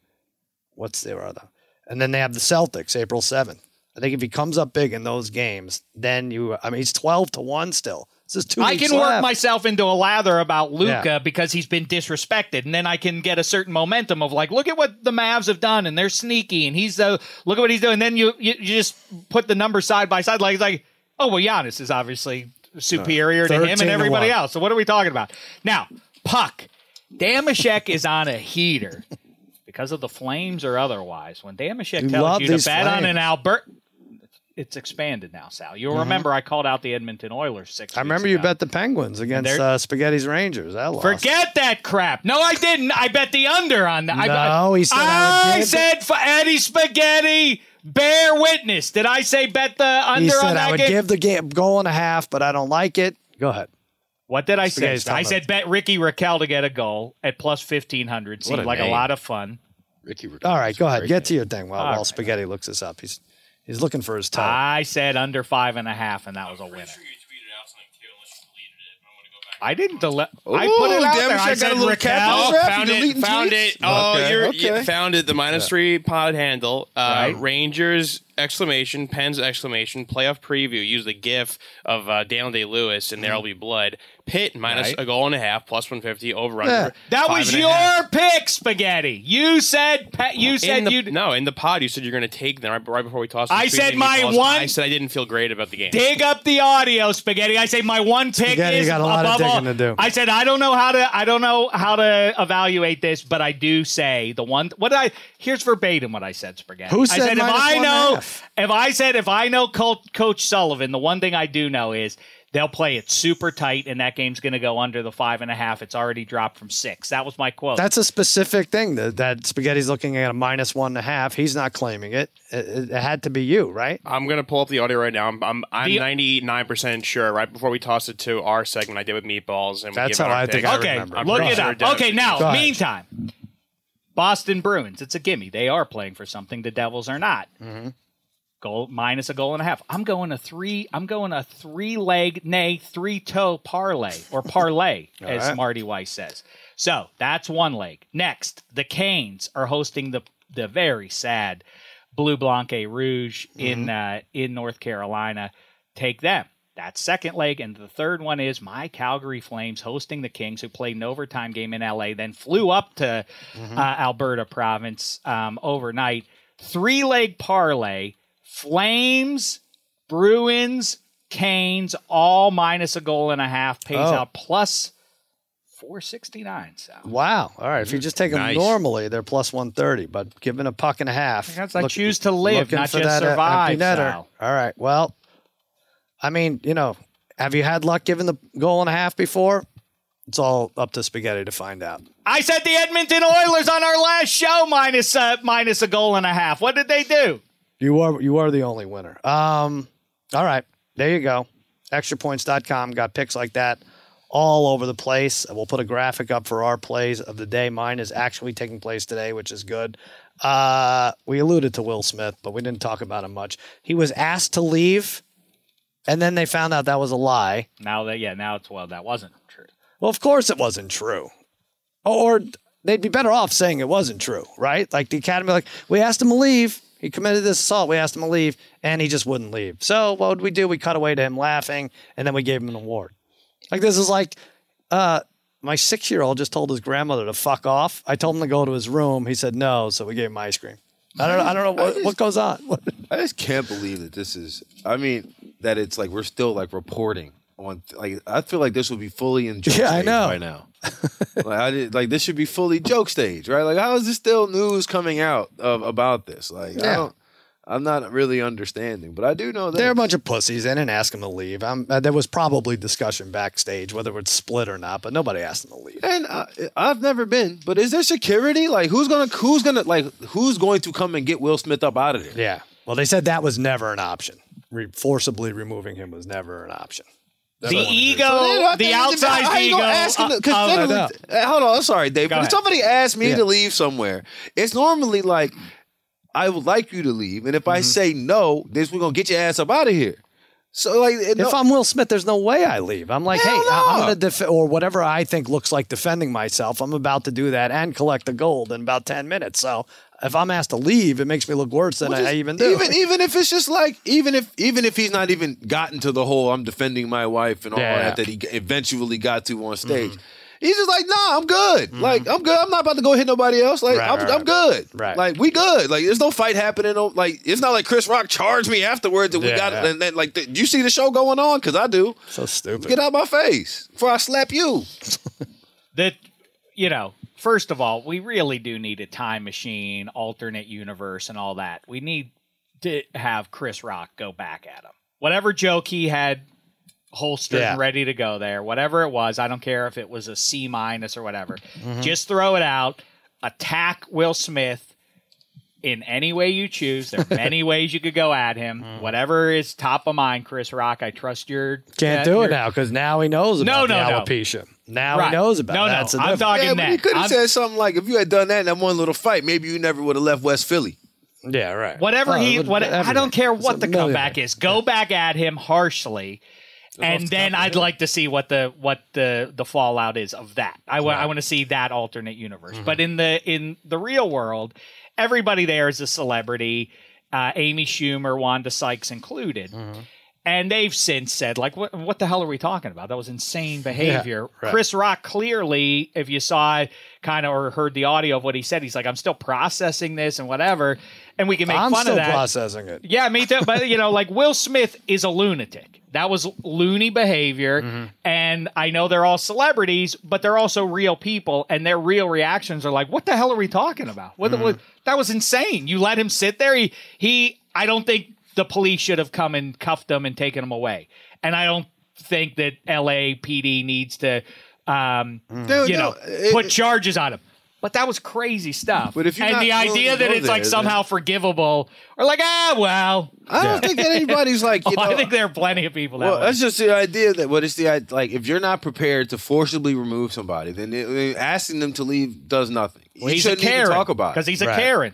What's their other? And then they have the Celtics, April seventh. I think if he comes up big in those games, then you. I mean, he's twelve to one still. This is two. I can work myself into a lather about Luka Yeah. because he's been disrespected, and then I can get a certain momentum of like, look at what the Mavs have done, and they're sneaky, and he's uh, look at what he's doing. then you, you you just put the numbers side by side, like it's like, oh well, Giannis is obviously superior to him and everybody else. So what are we talking about now? Puck, Dameshek is on a heater because of the Flames or otherwise. When Dameshek tells you to bet on Flames. an Albert. It's expanded now, Sal. You'll remember I called out the Edmonton Oilers six. Mm-hmm. I remember you ago. bet the Penguins against uh, Spaghetti's Rangers. That lost. Forget that crap. No, I didn't. I bet the under on that. I, No, he said I I said for Eddie Spaghetti. Bear witness. Did I say bet the under He on said that I would game? give the game goal and a half, but I don't like it. Go ahead. what did I say? I talking said bet Ricky Rakell to get a goal at plus fifteen hundred. Seemed a like a lot of fun. Ricky Rick- All right, go ahead. Get name. to your thing while, All while right. Spaghetti looks this up. He's he's looking for his toe. I said under five and a half, and that was a winner. I didn't delete. I put it out damn there. it, I I got said a little Rakell. cat Oh, found it! Found tweets? it! Oh, Okay, you're okay. you found it. The minus three pod handle. Uh, Right. Rangers exclamation Pens exclamation playoff preview. Use the GIF of uh, Daniel Day Lewis and there'll be blood. Pitt minus Right. a goal and a half plus one fifty over Yeah. under. That was your half. pick, Spaghetti. You said pe- you In said the, you no in the pod. You said you're going to take them right, right before we tossed. the I said my meatballs. one- I said I didn't feel great about the game. dig up the audio, Spaghetti. I say my one pick Spaghetti, you is got a lot of above all- to do. I said I don't know how to I don't know how to evaluate this, but I do say the one. What did I? Here's verbatim what I said, Spaghetti. Who I said said if I one and a know if I said if I know Coach, Coach Sullivan, the one thing I do know is. They'll play it super tight, and that game's going to go under the five and a half. It's already dropped from six. That was my quote. That's a specific thing that, that Spaghetti's looking at a minus one and a half. He's not claiming it. It, it had to be you, right? I'm gonna pull up the audio right now. I'm I'm, I'm The- 99 percent sure. Right before we tossed it to our segment, I did with meatballs, and we That's give out how our I think picks. I okay, remember. I'm look pretty it sure up. Dennis Okay, now, Go ahead. meantime, Boston Bruins. It's a gimme. They are playing for something. The Devils are not. goal minus a goal and a half. I'm going a three. I'm going a three leg, nay, three toe parlay or parlay, as right. Marty Weiss says. So that's one leg. Next, the Canes are hosting the the very sad Blue Blanc et Rouge in uh, in North Carolina. Take them. That's second leg, and the third one is my Calgary Flames hosting the Kings, who played an overtime game in LA, then flew up to uh, Alberta province um, overnight. Three leg parlay: Flames, Bruins, Canes, all minus a goal and a half, pays Oh. out plus four sixty nine. So Wow. All right. If you just take them Nice. normally, they're plus 130, but given a puck and a half. That's like choose to live, not just uh, survive, empty All right. Well, I mean, you know, have you had luck giving the goal and a half before? It's all up to spaghetti to find out. I said the Edmonton Oilers on our last show minus uh, minus a goal and a half. What did they do? You are you are the only winner. Um, all right, there you go. Extrapoints.com got picks like that all over the place. We'll put a graphic up for our plays of the day. Mine is actually taking place today, which is good. Uh, we alluded to Will Smith, but we didn't talk about him much. He was asked to leave, and then they found out that was a lie. Now that yeah, now it's well that wasn't true. Well, of course it wasn't true. Or they'd be better off saying it wasn't true, right? Like the academy, like, we asked him to leave. He committed this assault. We asked him to leave, and he just wouldn't leave. So what would we do? We cut away to him laughing, and then we gave him an award. Like this is like uh my six year old just told his grandmother to fuck off. I told him to go to his room. He said no, so we gave him ice cream. I don't I don't know what, what goes on. I just can't believe that this is. I mean, that it's like we're still like reporting on. Like I feel like this would be fully in joke Yeah, I stage know. right now. like I did, like this should be fully joke stage, right? Like how is this still news coming out of about this? Like I don't I'm not really understanding, but I do know that They're a bunch of pussies. They didn't ask him to leave. Uh, there was probably discussion backstage whether it's split or not, but nobody asked him to leave. And I, I've never been, but is there security? Like, who's gonna, who's gonna, like, who's going to come and get Will Smith up out of there? Yeah. Well, they said that was never an option. Re- forcibly removing him was never an option. The ego, So the think- outside how you ego. gonna ask him to- 'cause of- uh, hold on, I'm sorry, Dave. Go When ahead. somebody asks me Yeah. to leave somewhere, it's normally like, I would like you to leave, and if Mm-hmm. I say no, this we're gonna get your ass up out of here. So like, it- no- If I'm Will Smith, there's no way I leave. I'm like, hey, Hell I- I'm going to def- or whatever I think looks like defending myself. I'm about to do that and collect the gold in about 10 minutes. So if I'm asked to leave, it makes me look worse than Well, I, just- I even do. Even even if it's just like even if even if he's not even gotten to the whole I'm defending my wife and all Yeah. that that he eventually got to on mm-hmm. stage. He's just like, nah, I'm good. Mm-hmm. Like, I'm good. I'm not about to go hit nobody else. Like, Right, I'm, right, I'm good. Right. Like, we good. Like, there's no fight happening. No, like, it's not like Chris Rock charged me afterwards and we got yeah. and then like, th- you see the show going on? Because I do. so stupid. Get out my face before I slap you. that you know first of all we really do need a time machine alternate universe and all that. We need to have chris rock go back at him. Whatever joke he had holstered Yeah. and ready to go there. Whatever it was i don't care if it was a c minus or whatever. Mm-hmm. just throw it out. Attack will smith in any way you choose there are many ways you could go at him Mm-hmm. whatever is top of mind chris rock i trust your Can't uh, do your- it now because now he knows about No, the no, no. alopecia. Now Right. he knows about no it. no That's the i'm talking Yeah, but that you could have I'm- said something like, if you had done that in that one little fight, maybe you never would have left West Philly. Yeah, right. Whatever Well, he, it would- what I don't care what a the comeback is. Go back at him harshly, and then I'd like to see what the what the the fallout is of that. I want I want to see that alternate universe. But in the in the real world, everybody there is a celebrity. Uh, Amy Schumer, Wanda Sykes included. And they've since said, like, what, what the hell are we talking about? That was insane behavior. right. Chris Rock clearly, if you saw kind of or heard the audio of what he said, he's like, I'm still processing this and whatever. And we can make I'm fun of that. processing it. Yeah, me too. But you know, like Will Smith is a lunatic. That was loony behavior, Mm-hmm. and I know they're all celebrities, but they're also real people, and their real reactions are like, "What the hell are we talking about? What, Mm-hmm. what that was insane. You let him sit there. He he. I don't think the police should have come and cuffed him and taken him away, and I don't think that LAPD needs to, um, Dude, you no, know, it- put charges on him. But that was crazy stuff. But if you're and not the willing idea to that go it's like there, somehow forgivable, or like ah well, I don't think that anybody's like, you know, I think there are plenty of people that Well, way. that's just the idea that what it's the i- like if you're not prepared to forcibly remove somebody, then it, asking them to leave does nothing. Well, you he's a shouldn't even Karen talk about because he's a Right. Karen.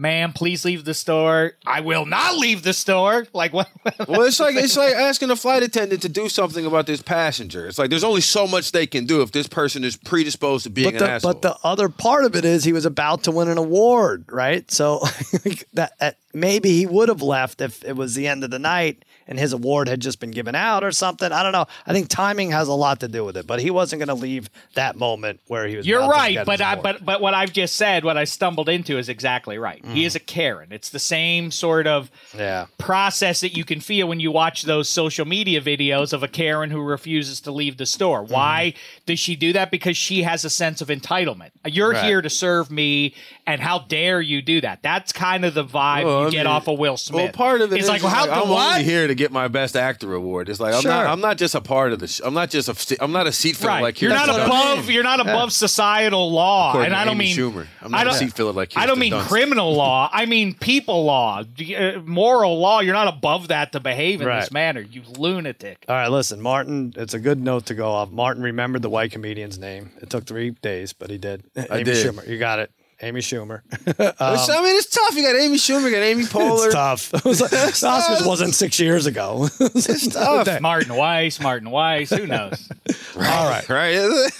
Ma'am, please leave the store. I will not leave the store. Like what? Well, it's like it's like asking a flight attendant to do something about this passenger. It's like there's only so much they can do if this person is predisposed to being But an the, asshole. but the other part of it is he was about to win an award, right? So that, that maybe he would have left if it was the end of the night and his award had just been given out or something. I don't know. I think timing has a lot to do with it, but he wasn't going to leave that moment where he was. You're right, but I, but but what I've just said, what I stumbled into, is exactly right. He is a Karen. It's the same sort of yeah. process that you can feel when you watch those social media videos of a Karen who refuses to leave the store. Mm-hmm. Why does she do that? Because she has a sense of entitlement. You're Right. here to serve me, and how dare you do that? That's kind of the vibe Well, you I get mean, off of Will Smith. Well, part of it He's is like, well, how like, the I'm what? only here to get my best actor award. It's like I'm Sure. not. I'm not just a part of the. Sh- I'm not just a. I'm not a seat filler Right, like you're not Kirsten I above. Dunst. mean. You're not above societal law, According and I don't Amy mean Schumer. I'm not a don't- seat filler like I don't mean Dunst. criminal law. I mean people law, uh, moral law. You're not above that to behave in Right. this manner. You lunatic. All right, listen, Martin. It's a good note to go off. Martin remembered the white comedian's name. It took three days, but he did. Amy did. Schumer. You got it. Amy Schumer. It's- I mean, it's tough. You got Amy Schumer, you got Amy Poehler. it's tough. It was like, the Oscars wasn't six years ago. it's tough. Martin Weiss, Martin Weiss. Who knows? All right. right?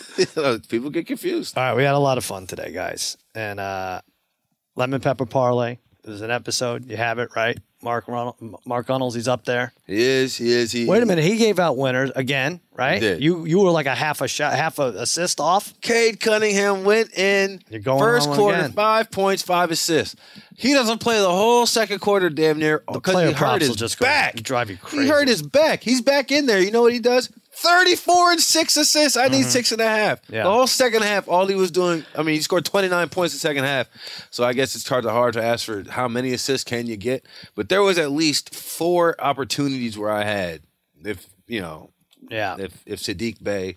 People get confused. All right, we had a lot of fun today, guys. And uh, lemon pepper parlay. There's an episode. You have it right. Mark Ronald, Mark Reynolds, he's up there. He is. He is. He. Wait a minute, he gave out winners again, right? did. You you were like a half a shot, half a assist off. Cade Cunningham went in You're going first quarter, again. five points, five assists. He doesn't play the whole second quarter, damn near, The because player he hurt props his will just go back. drive you crazy. He hurt his back. He's back in there. You know what he does? 34 and six assists. I need six and a half. Mm-hmm. Yeah. The whole second half, all he was doing, I mean, he scored 29 points in the second half. So I guess it's hard to hard to ask for how many assists can you get. But there was at least four opportunities where I had, if, you know, Yeah. if, if Sadiq Bey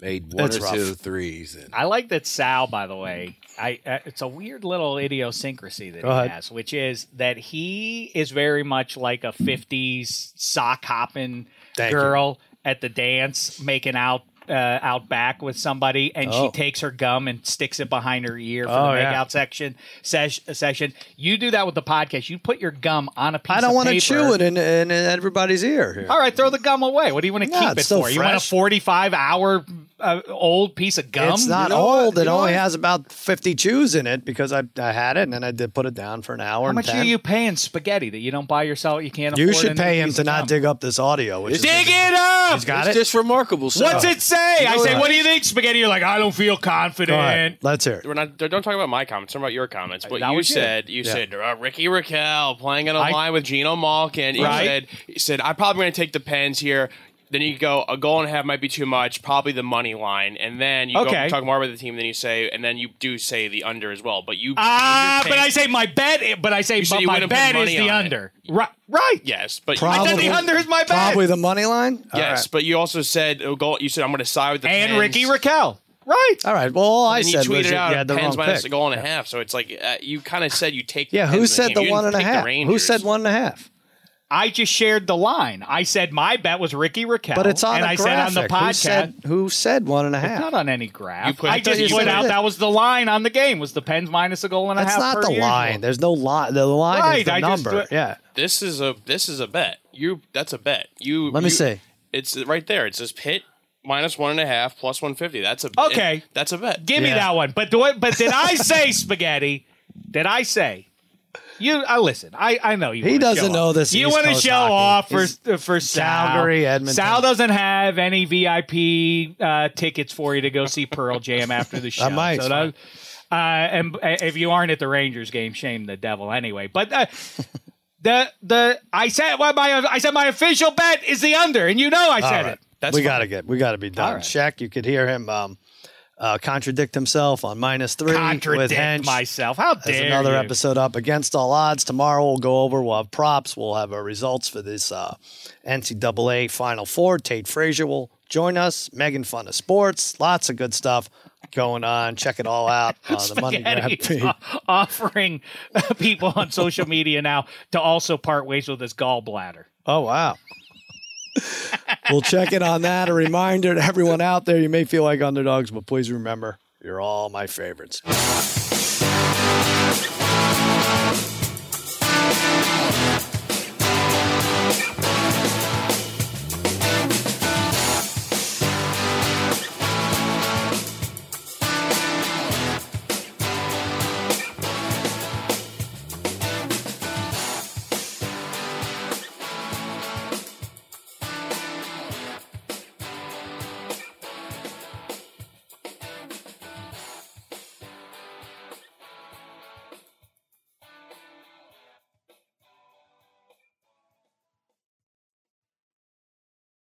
made one It's or rough. two threes. And, I like that Sal, by the way. I uh, it's a weird little idiosyncrasy that Go he ahead. has, which is that he is very much like a '50s sock hopping Thank girl at the dance, making out. Uh, out back with somebody, and Oh. she takes her gum and sticks it behind her ear for Oh, the yeah. makeout section sesh, session. You do that with the podcast. You put your gum on a piece. I don't want want to chew it in, in, in everybody's ear. Here. All right, throw the gum away. What do you want to No, keep it still for? You want a 45 hour uh, old piece of gum? It's not You know old. You It know only what? has about 50 chews in it because I, I had it and then I did put it down for an hour. How and much 10. are you paying spaghetti that you don't buy yourself? You can't. You afford should a new pay him to not gum? dig up this audio. Which is Dig it up. He's got it's it. just remarkable. So. What's it say? I know say, what? what do you think, spaghetti? You're like, I don't feel confident. Let's hear it. We're not. Don't talk about my comments. Talk about your comments. What That you was you. said. You Yeah. said uh, Ricky Rakell playing on a I- line with Geno Malkin. You Right. said. You said I'm probably going to take the Pens here. Then you go a goal and a half might be too much. Probably the money line, and then you Okay. go talk more about the team. Then you say, and then you do say the under as well. But you Ah, change your but I say my bet. But I say, You said but you my wouldn't put bet is money the on it. under. Right. Right. yes, but Probably, I said the under is my bet. Probably the money line. All yes, right. but you also said oh, goal. You said I'm going to side with the and Pens. Ricky Rakell. Right. All right. Well, all I And you said was tweeted that out you had the Pens wrong minus pick. a goal and a half. So it's like uh, you kind of said you take. the Yeah, who Pens in said game. the You one and a take the half? Who Rangers. said one and a half? I just shared the line. I said my bet was Ricky Rakell. But it's on and a I graphic. said on the Who said, who said one and a It's not on any graph. You put- I I just put out that was the line on the game was the Pens minus a goal and a That's half. not per the usual. line. There's no line. The line is the I number. do- yeah. This is a this is a bet. You that's a bet. You Let me you- see. It's right there. It says Pitt minus one and a half plus one fifty. That's a Okay. it- that's a bet. Give me that one. But do it. But did I say spaghetti? Did I say? You uh, listen. I, I know you. He doesn't know off. this You want to show hockey. off for He's for Sal. Calgary, Edmonton. Sal doesn't have any VIP uh, tickets for you to go see Pearl Jam after the show. might. So that, uh, and uh, if you aren't at the Rangers game, shame the devil anyway. But uh, the the I said well, my I said my official bet is the under, and you know I said right. it. That's we gotta get. We gotta be done. Right. Shaq, you could hear him um, uh, contradict himself on minus three with Contradict Hench. myself. How dare There's another you? episode up against all odds. Tomorrow we'll go over. We'll have props. We'll have our results for this uh, NCAA Final Four. Tate Frazier will join us. Megan Fun of Sports. Lots of good stuff going on. Check it all out on the Monday Grab feed. offering people on social media now to also part ways with his gallbladder. Oh wow. We'll check in on that. A reminder to everyone out there: you may feel like underdogs, but please remember, you're all my favorites.